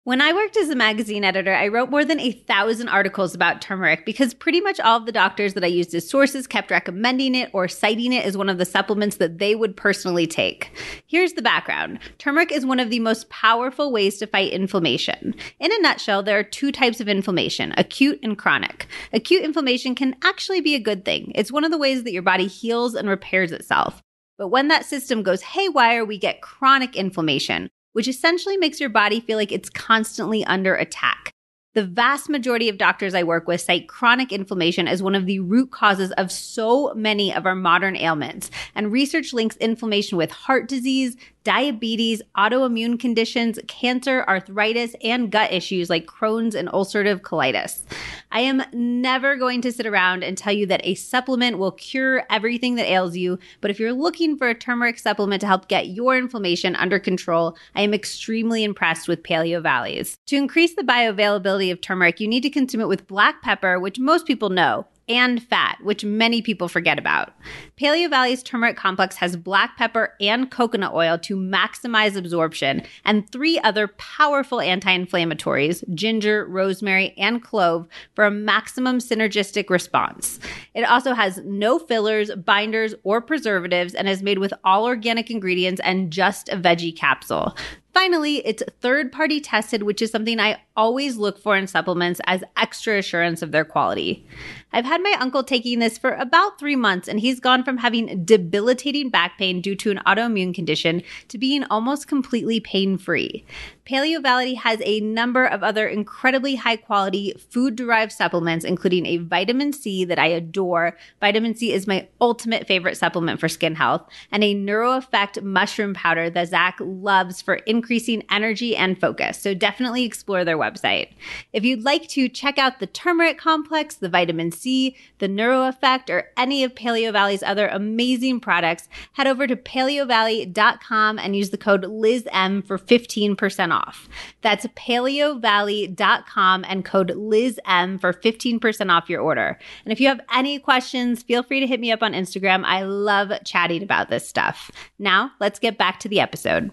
When I worked as a magazine editor, I wrote more than a thousand articles about turmeric because pretty much all of the doctors that I used as sources kept recommending it or citing it as one of the supplements that they would personally take. Here's the background turmeric is one of the most powerful ways to fight inflammation. In a nutshell, there are two types of inflammation acute and chronic. Acute inflammation can actually be a good thing, it's one of the ways that your body heals and repairs itself. But when that system goes haywire, we get chronic inflammation, which essentially makes your body feel like it's constantly under attack. The vast majority of doctors I work with cite chronic inflammation as one of the root causes of so many of our modern ailments. And research links inflammation with heart disease, diabetes, autoimmune conditions, cancer, arthritis, and gut issues like Crohn's and ulcerative colitis. I am never going to sit around and tell you that a supplement will cure everything that ails you, but if you're looking for a turmeric supplement to help get your inflammation under control, I am extremely impressed with Paleo Valley's. To increase the bioavailability of turmeric, you need to consume it with black pepper, which most people know, and fat, which many people forget about. Paleo Valley's turmeric complex has black pepper and coconut oil to maximize absorption, and three other powerful anti inflammatories ginger, rosemary, and clove for a maximum synergistic response. It also has no fillers, binders, or preservatives and is made with all organic ingredients and just a veggie capsule. Finally, it's third party tested, which is something I always look for in supplements as extra assurance of their quality. I've had my uncle taking this for about three months, and he's gone from having debilitating back pain due to an autoimmune condition to being almost completely pain free. Paleo Valley has a number of other incredibly high quality food derived supplements, including a vitamin C that I adore. Vitamin C is my ultimate favorite supplement for skin health, and a NeuroEffect mushroom powder that Zach loves for increasing energy and focus. So definitely explore their website website. If you'd like to check out the turmeric complex, the vitamin C, the neuro effect, or any of Paleo Valley's other amazing products, head over to paleovalley.com and use the code LizM for 15% off. That's paleovalley.com and code LizM for 15% off your order. And if you have any questions, feel free to hit me up on Instagram. I love chatting about this stuff. Now, let's get back to the episode.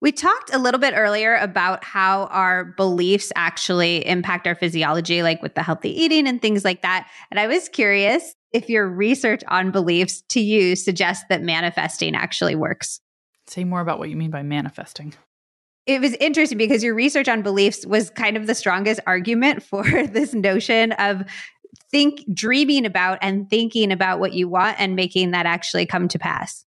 We talked a little bit earlier about how our beliefs actually impact our physiology, like with the healthy eating and things like that. And I was curious if your research on beliefs to you suggests that manifesting actually works. Say more about what you mean by manifesting. It was interesting because your research on beliefs was kind of the strongest argument <laughs> for this notion of think dreaming about and thinking about what you want and making that actually come to pass.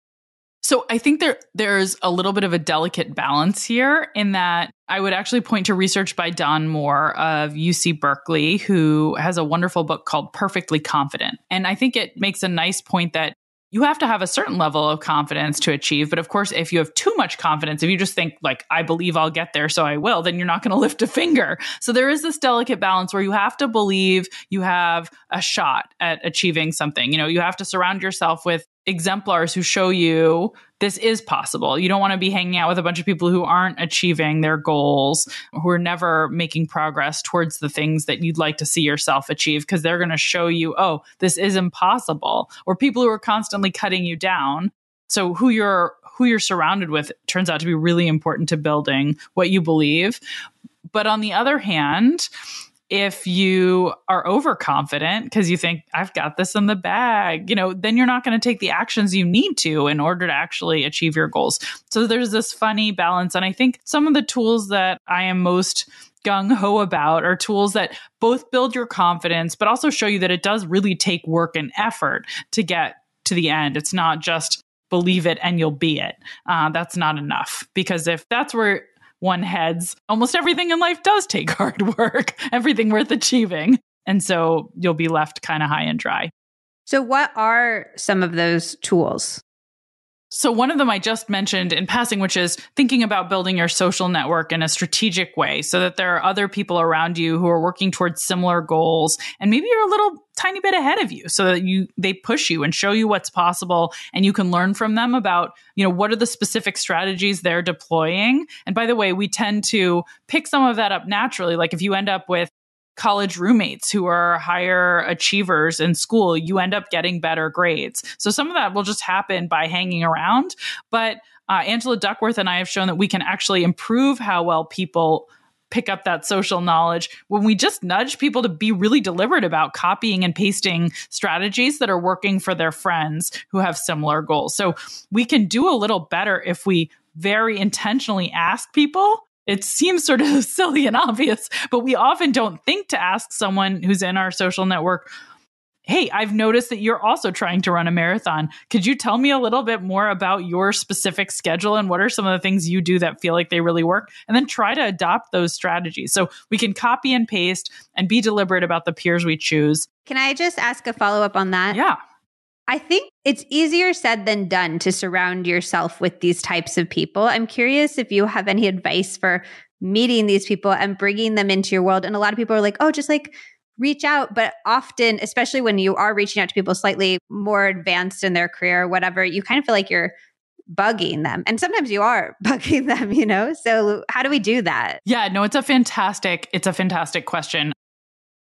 So I think there there's a little bit of a delicate balance here in that I would actually point to research by Don Moore of UC Berkeley, who has a wonderful book called Perfectly Confident. And I think it makes a nice point that you have to have a certain level of confidence to achieve. But of course, if you have too much confidence, if you just think, like, I believe I'll get there, so I will, then you're not going <laughs> to lift a finger. So there is this delicate balance where you have to believe you have a shot at achieving something. You know, you have to surround yourself with exemplars who show you this is possible. You don't want to be hanging out with a bunch of people who aren't achieving their goals, who are never making progress towards the things that you'd like to see yourself achieve because they're going to show you, oh, this is impossible, or people who are constantly cutting you down. So who you're who you're surrounded with turns out to be really important to building what you believe. But on the other hand, if you are overconfident because you think I've got this in the bag, you know, then you're not going to take the actions you need to in order to actually achieve your goals. So there's this funny balance and I think some of the tools that I am most gung ho about are tools that both build your confidence but also show you that it does really take work and effort to get to the end. It's not just believe it and you'll be it. Uh, that's not enough because if that's where one heads, almost everything in life does take <laughs> hard work, everything worth achieving. And so you'll be left kind of high and dry. So, what are some of those tools? So, one of them I just mentioned in passing, which is thinking about building your social network in a strategic way so that there are other people around you who are working towards similar goals. And maybe you're a little tiny bit ahead of you so that you, they push you and show you what's possible and you can learn from them about, you know, what are the specific strategies they're deploying. And by the way, we tend to pick some of that up naturally. Like if you end up with college roommates who are higher achievers in school, you end up getting better grades. So some of that will just happen by hanging around. But uh, Angela Duckworth and I have shown that we can actually improve how well people pick up that social knowledge when we just nudge people to be really deliberate about copying and pasting strategies that are working for their friends who have similar goals. So we can do a little better if we very intentionally ask people it seems sort of <laughs> silly and obvious, but we often don't think to ask someone who's in our social network, Hey, I've noticed that you're also trying to run a marathon. Could you tell me a little bit more about your specific schedule and what are some of the things you do that feel like they really work? And then try to adopt those strategies. So we can copy and paste and be deliberate about the peers we choose. Can I just ask a follow up on that? Yeah. I think it's easier said than done to surround yourself with these types of people. I'm curious if you have any advice for meeting these people and bringing them into your world. And a lot of people are like, oh, just like reach out. But often, especially when you are reaching out to people slightly more advanced in their career or whatever, you kind of feel like you're bugging them. And sometimes you are <laughs> bugging them, you know? So how do we do that? Yeah, no, it's a fantastic, it's a fantastic question.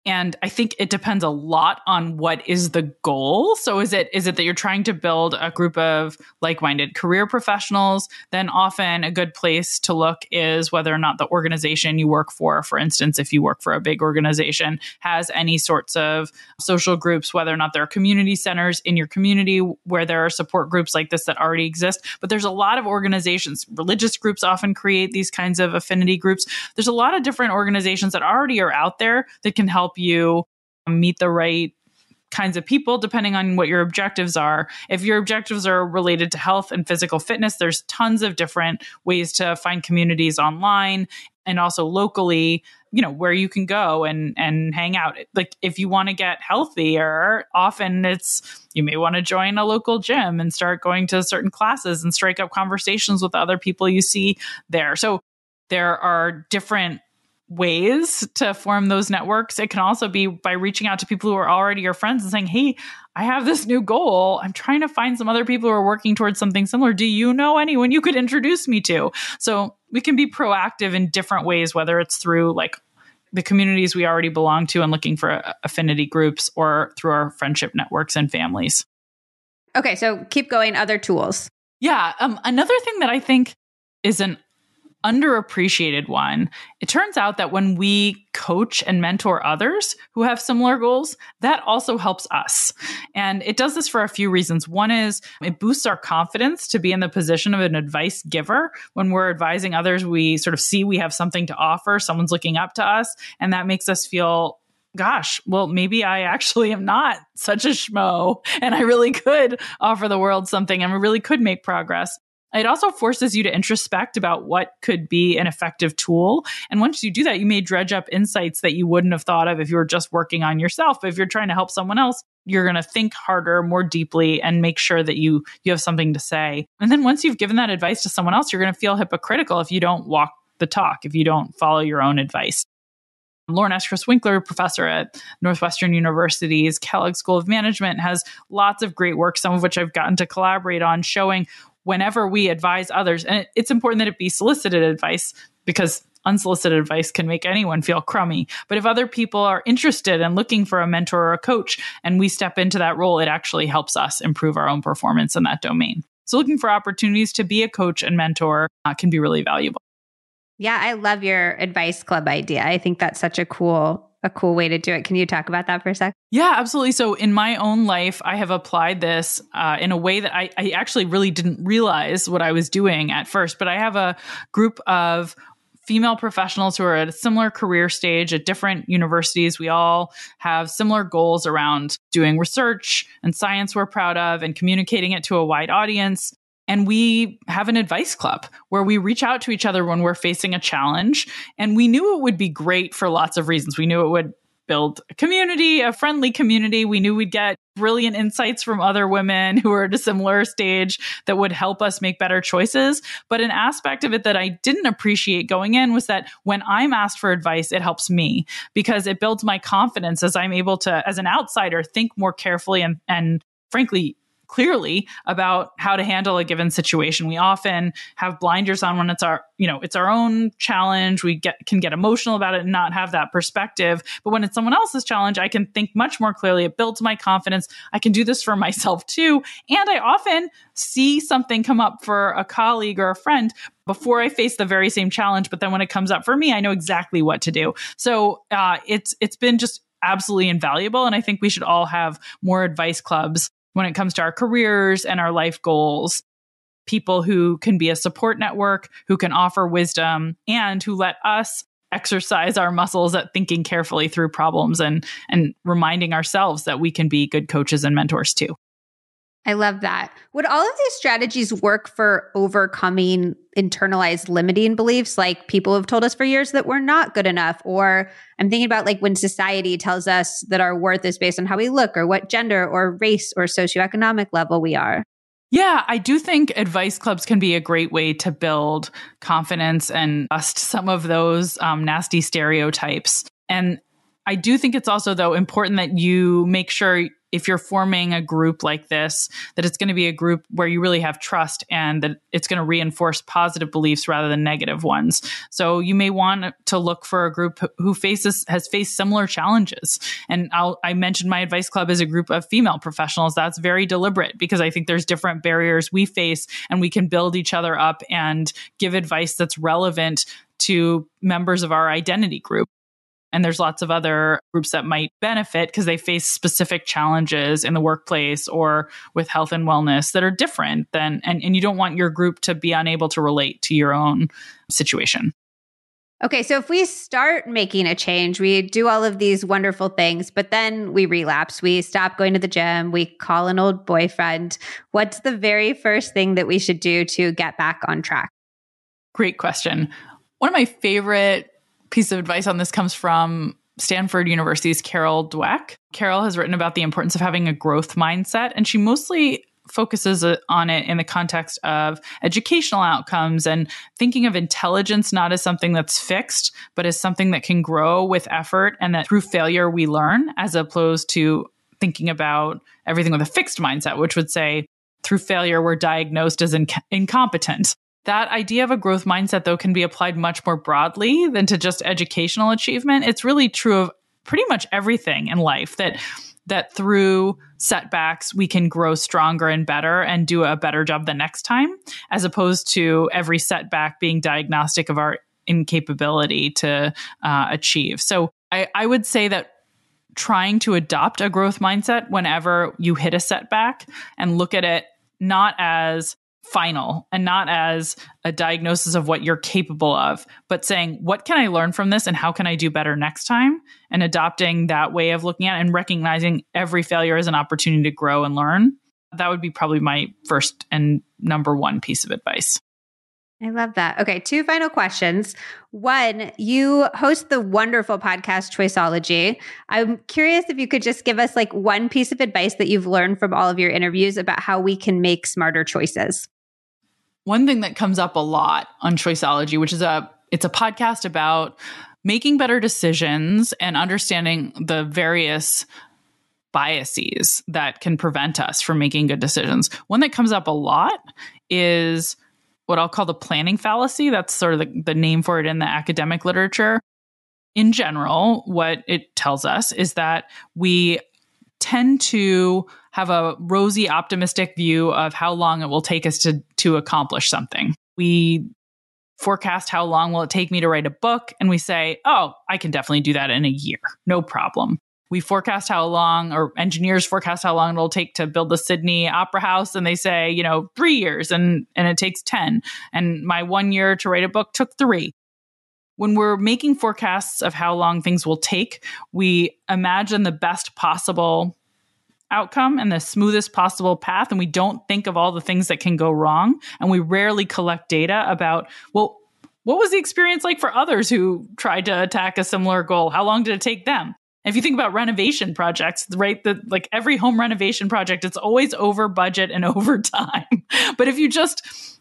And I think it depends a lot on what is the goal. So is it is it that you're trying to build a group of like-minded career professionals? Then often a good place to look is whether or not the organization you work for, for instance, if you work for a big organization, has any sorts of social groups, whether or not there are community centers in your community where there are support groups like this that already exist. But there's a lot of organizations, religious groups often create these kinds of affinity groups. There's a lot of different organizations that already are out there that can help help you meet the right kinds of people depending on what your objectives are. If your objectives are related to health and physical fitness, there's tons of different ways to find communities online and also locally, you know, where you can go and and hang out. Like if you want to get healthier, often it's you may want to join a local gym and start going to certain classes and strike up conversations with other people you see there. So there are different ways to form those networks. It can also be by reaching out to people who are already your friends and saying, Hey, I have this new goal. I'm trying to find some other people who are working towards something similar. Do you know anyone you could introduce me to? So we can be proactive in different ways, whether it's through like the communities we already belong to and looking for affinity groups or through our friendship networks and families. Okay, so keep going. Other tools. Yeah. Um, another thing that I think is an underappreciated one. It turns out that when we coach and mentor others who have similar goals, that also helps us. And it does this for a few reasons. One is it boosts our confidence to be in the position of an advice giver. When we're advising others, we sort of see we have something to offer, someone's looking up to us, and that makes us feel gosh, well, maybe I actually am not such a schmo and I really could offer the world something and I really could make progress. It also forces you to introspect about what could be an effective tool. And once you do that, you may dredge up insights that you wouldn't have thought of if you were just working on yourself. But if you're trying to help someone else, you're going to think harder, more deeply, and make sure that you you have something to say. And then once you've given that advice to someone else, you're going to feel hypocritical if you don't walk the talk, if you don't follow your own advice. Lauren Eskreis-Winkler, professor at Northwestern University's Kellogg School of Management, has lots of great work, some of which I've gotten to collaborate on, showing whenever we advise others, and it's important that it be solicited advice because unsolicited advice can make anyone feel crummy. But if other people are interested and looking for a mentor or a coach and we step into that role, it actually helps us improve our own performance in that domain. So looking for opportunities to be a coach and mentor uh, can be really valuable. Yeah, I love your advice club idea. I think that's such a cool a cool way to do it. Can you talk about that for a sec? Yeah, absolutely. So, in my own life, I have applied this uh, in a way that I, I actually really didn't realize what I was doing at first. But I have a group of female professionals who are at a similar career stage at different universities. We all have similar goals around doing research and science we're proud of and communicating it to a wide audience. And we have an advice club where we reach out to each other when we're facing a challenge. And we knew it would be great for lots of reasons. We knew it would build a community, a friendly community. We knew we'd get brilliant insights from other women who are at a similar stage that would help us make better choices. But an aspect of it that I didn't appreciate going in was that when I'm asked for advice, it helps me because it builds my confidence as I'm able to, as an outsider, think more carefully and, and frankly, clearly about how to handle a given situation. We often have blinders on when it's our, you know, it's our own challenge. We get can get emotional about it and not have that perspective. But when it's someone else's challenge, I can think much more clearly. It builds my confidence. I can do this for <laughs> myself too. And I often see something come up for a colleague or a friend before I face the very same challenge. But then when it comes up for me, I know exactly what to do. So uh, it's it's been just absolutely invaluable. And I think we should all have more advice clubs when it comes to our careers and our life goals. People who can be a support network, who can offer wisdom, and who let us exercise our muscles at thinking carefully through problems and and reminding ourselves that we can be good coaches and mentors too. I love that. Would all of these strategies work for overcoming internalized limiting beliefs? Like people have told us for years that we're not good enough. Or I'm thinking about like when society tells us that our worth is based on how we look or what gender or race or socioeconomic level we are. Yeah, I do think advice clubs can be a great way to build confidence and bust some of those um, nasty stereotypes. And I do think it's also, though, important that you make sure if you're forming a group like this, that it's going to be a group where you really have trust and that it's going to reinforce positive beliefs rather than negative ones. So you may want to look for a group who faces has faced similar challenges. And I'll, I mentioned my advice club is a group of female professionals. That's very deliberate because I think there's different barriers we face and we can build each other up and give advice that's relevant to members of our identity group. And there's lots of other groups that might benefit because they face specific challenges in the workplace or with health and wellness that are different than, and, and you don't want your group to be unable to relate to your own situation. Okay, so if we start making a change, we do all of these wonderful things, but then we relapse. We stop going to the gym, we call an old boyfriend. What's the very first thing that we should do to get back on track? Great question. One of my favorite piece of advice on this comes from Stanford University's Carol Dweck. Carol has written about the importance of having a growth mindset, and she mostly focuses on it in the context of educational outcomes and thinking of intelligence not as something that's fixed, but as something that can grow with effort and that through failure we learn, as opposed to thinking about everything with a fixed mindset, which would say through failure we're diagnosed as inc- incompetent. That idea of a growth mindset, though, can be applied much more broadly than to just educational achievement. It's really true of pretty much everything in life that that through setbacks we can grow stronger and better and do a better job the next time as opposed to every setback being diagnostic of our incapability to uh, achieve so I, I would say that trying to adopt a growth mindset whenever you hit a setback and look at it not as final and not as a diagnosis of what you're capable of, but saying, what can I learn from this and how can I do better next time? And adopting that way of looking at and recognizing every failure as an opportunity to grow and learn. That would be probably my first and number one piece of advice. I love that. Okay, two final questions. One, you host the wonderful podcast Choiceology. I'm curious if you could just give us like one piece of advice that you've learned from all of your interviews about how we can make smarter choices. One thing that comes up a lot on Choiceology, which is a it's a podcast about making better decisions and understanding the various biases that can prevent us from making good decisions. One that comes up a lot is what I'll call the planning fallacy. That's sort of the, the name for it in the academic literature. In general, what it tells us is that we tend to have a rosy, optimistic view of how long it will take us to, to accomplish something. We forecast how long will it take me to write a book and we say, "Oh, I can definitely do that in a year. No problem." We forecast how long or engineers forecast how long it'll take to build the Sydney Opera House and they say, you know, 3 years and and it takes 10 and my 1 year to write a book took 3 when we're making forecasts of how long things will take, we imagine the best possible outcome and the smoothest possible path. And we don't think of all the things that can go wrong. And we rarely collect data about, well, what was the experience like for others who tried to attack a similar goal? How long did it take them? if you think about renovation projects, right, that like every home renovation project, it's always over budget and <laughs> over time. but if you just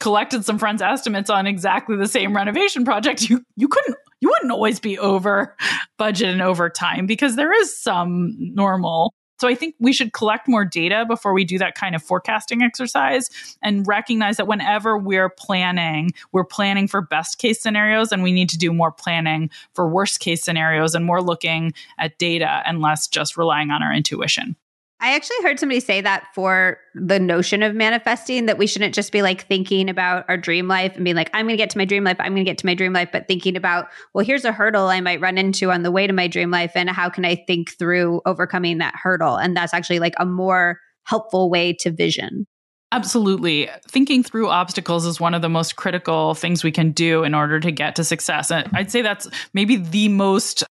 collected some friends' estimates on exactly the same renovation project, you you couldn't you wouldn't always be over budget and over time because there is some normal. So I think we should collect more data before we do that kind of forecasting exercise and recognize that whenever we're planning, we're planning for best case scenarios and we need to do more planning for worst case scenarios and more looking at data and less just relying on our intuition. I actually heard somebody say that for the notion of manifesting that we shouldn't just be like thinking about our dream life and being like, I'm going to get to my dream life, I'm going to get to my dream life, but thinking about, well, here's a hurdle I might run into on the way to my dream life. And how can I think through overcoming that hurdle? And that's actually like a more helpful way to vision. Absolutely. Thinking through obstacles is one of the most critical things we can do in order to get to success. And I'd say that's maybe the most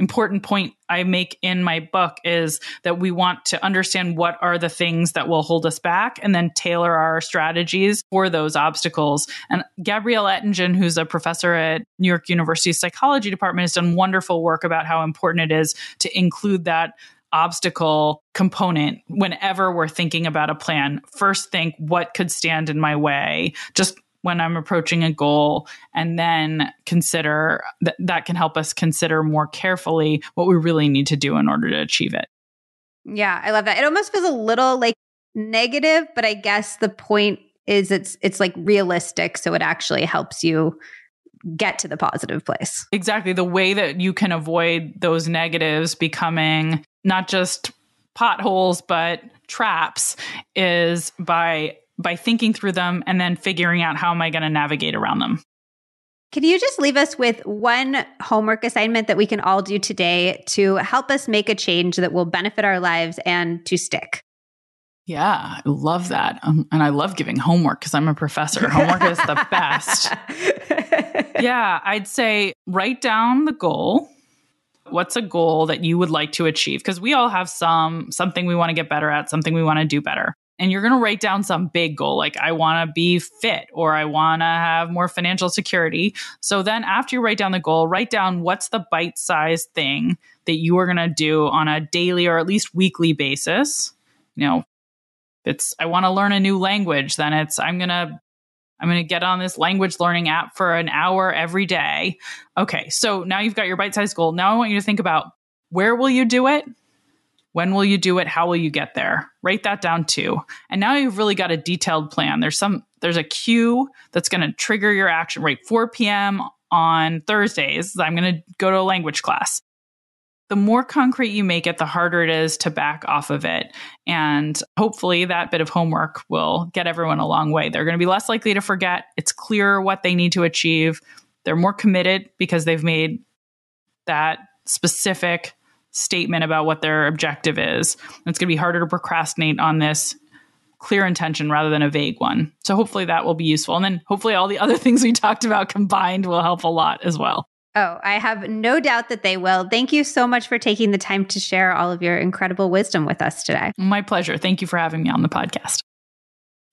important point I make in my book is that we want to understand what are the things that will hold us back and then tailor our strategies for those obstacles. And Gabriele Oettingen, who's a professor at New York University's Psychology Department, has done wonderful work about how important it is to include that obstacle component whenever we're thinking about a plan. First, think what could stand in my way? Just when I'm approaching a goal, and then consider that that can help us consider more carefully what we really need to do in order to achieve it. Yeah, I love that. It almost feels a little like negative, but I guess the point is it's it's like realistic, so it actually helps you get to the positive place. Exactly. The way that you can avoid those negatives becoming not just potholes but traps is by by thinking through them and then figuring out how am I going to navigate around them. Can you just leave us with one homework assignment that we can all do today to help us make a change that will benefit our lives and to stick? Yeah, I love that. Um, and I love giving homework because I'm a professor. Homework is the best. <laughs> yeah, I'd say write down the goal. What's a goal that you would like to achieve? Because we all have some something we want to get better at, something we want to do better and you're going to write down some big goal like I want to be fit or I want to have more financial security. So then after you write down the goal, write down what's the bite-sized thing that you are going to do on a daily or at least weekly basis. You know, it's I want to learn a new language, then it's I'm going to I'm going to get on this language learning app for an hour every day. Okay, so now you've got your bite sized goal. Now I want you to think about where will you do it? When will you do it? How will you get there? Write that down too. And now you've really got a detailed plan. There's some there's a cue that's going to trigger your action. Right, 4 p.m. on Thursdays, I'm going to go to a language class the more concrete you make it, the harder it is to back off of it. And hopefully, that bit of homework will get everyone a long way. They're going to be less likely to forget. It's clear what they need to achieve. They're more committed because they've made that specific statement about what their objective is. It's going to be harder to procrastinate on this clear intention rather than a vague one. So hopefully that will be useful. And then hopefully all the other <laughs> things we talked about combined will help a lot as well. Oh, I have no doubt that they will. Thank you so much for taking the time to share all of your incredible wisdom with us today. My pleasure. Thank you for having me on the podcast.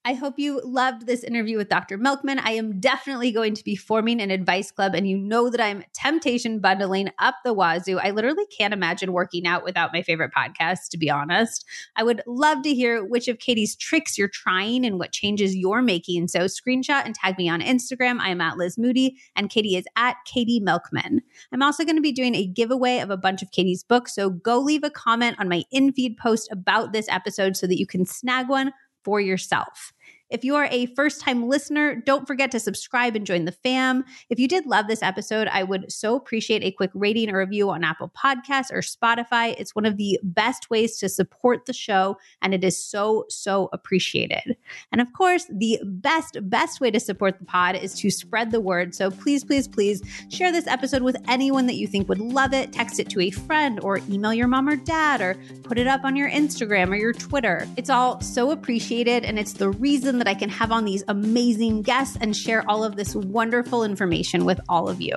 I hope you loved this interview with Dr. Milkman. I am definitely going to be forming an advice club, and you know that I'm temptation bundling up the wazoo. I literally can't imagine working out without my favorite podcast, to be honest. I would love to hear which of Katy's tricks you're trying and what changes you're making. So screenshot and tag me on Instagram. I am at Liz Moody, and Katy is at Katy Milkman. I'm also going to be doing a giveaway of a bunch of Katy's books. So go leave a comment on my in-feed post about this episode so that you can snag one for yourself. If you are a first time listener, don't forget to subscribe and join the fam. If you did love this episode, I would so appreciate a quick rating or review on Apple Podcasts or Spotify. It's one of the best ways to support the show, and it is so, so appreciated. And of course, the best, best way to support the pod is to spread the word. So please, please, please share this episode with anyone that you think would love it. Text it to a friend or email your mom or dad or put it up on your Instagram or your Twitter. It's all so appreciated, and it's the reason that I can have on these amazing guests and share all of this wonderful information with all of you.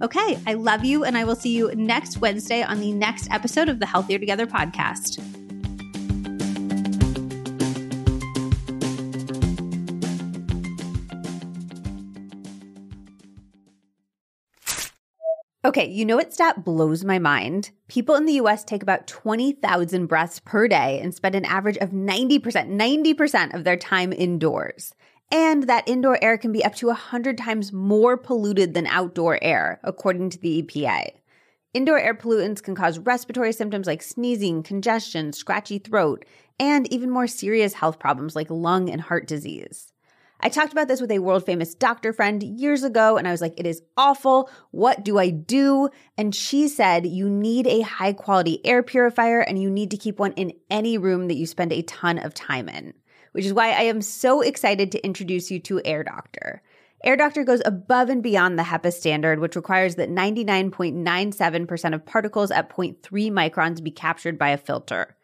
Okay, I love you, and I will see you next Wednesday on the next episode of the Healthier Together podcast. Okay, you know what stat blows my mind? People in the US take about 20,000 breaths per day and spend an average of 90%, 90% of their time indoors. And that indoor air can be up to 100 times more polluted than outdoor air, according to the EPA. Indoor air pollutants can cause respiratory symptoms like sneezing, congestion, scratchy throat, and even more serious health problems like lung and heart disease. I talked about this with a world famous doctor friend years ago, and I was like, it is awful. What do I do? And she said, you need a high quality air purifier and you need to keep one in any room that you spend a ton of time in, which is why I am so excited to introduce you to Air Doctor. Air Doctor goes above and beyond the HEPA standard, which requires that 99.97% of particles at 0.3 microns be captured by a filter.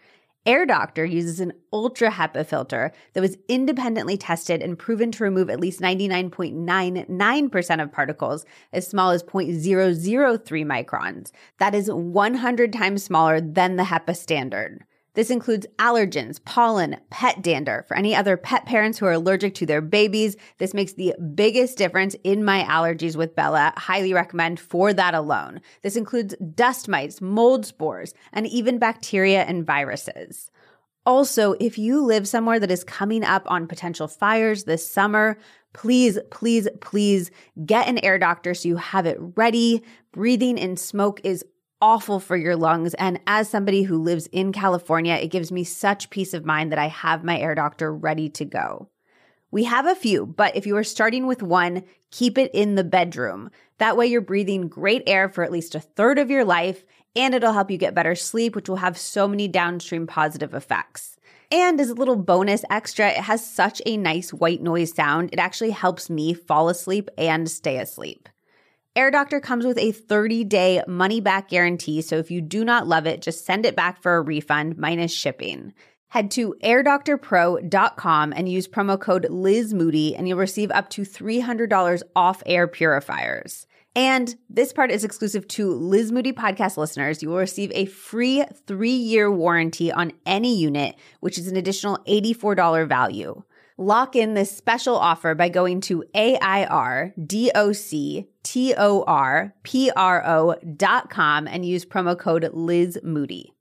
Air Doctor uses an ultra HEPA filter that was independently tested and proven to remove at least 99.99% of particles as small as 0.003 microns. That is 100 times smaller than the HEPA standard. This includes allergens, pollen, pet dander. For any other pet parents who are allergic to their babies, this makes the biggest difference in my allergies with Bella. Highly recommend for that alone. This includes dust mites, mold spores, and even bacteria and viruses. Also, if you live somewhere that is coming up on potential fires this summer, please, please, please get an air doctor so you have it ready. Breathing in smoke is awful for your lungs. And as somebody who lives in California, it gives me such peace of mind that I have my air doctor ready to go. We have a few, but if you are starting with one, keep it in the bedroom. That way you're breathing great air for at least a third of your life, and it'll help you get better sleep, which will have so many downstream positive effects. And as a little bonus extra, it has such a nice white noise sound. It actually helps me fall asleep and stay asleep. Air Doctor comes with a 30 day money back guarantee. So if you do not love it, just send it back for a refund minus shipping. Head to airdoctorpro.com and use promo code Liz Moody, and you'll receive up to $300 off air purifiers. And this part is exclusive to Liz Moody podcast listeners. You will receive a free three year warranty on any unit, which is an additional $84 value. Lock in this special offer by going to AIRDOCTORPRO.com and use promo code Liz Moody.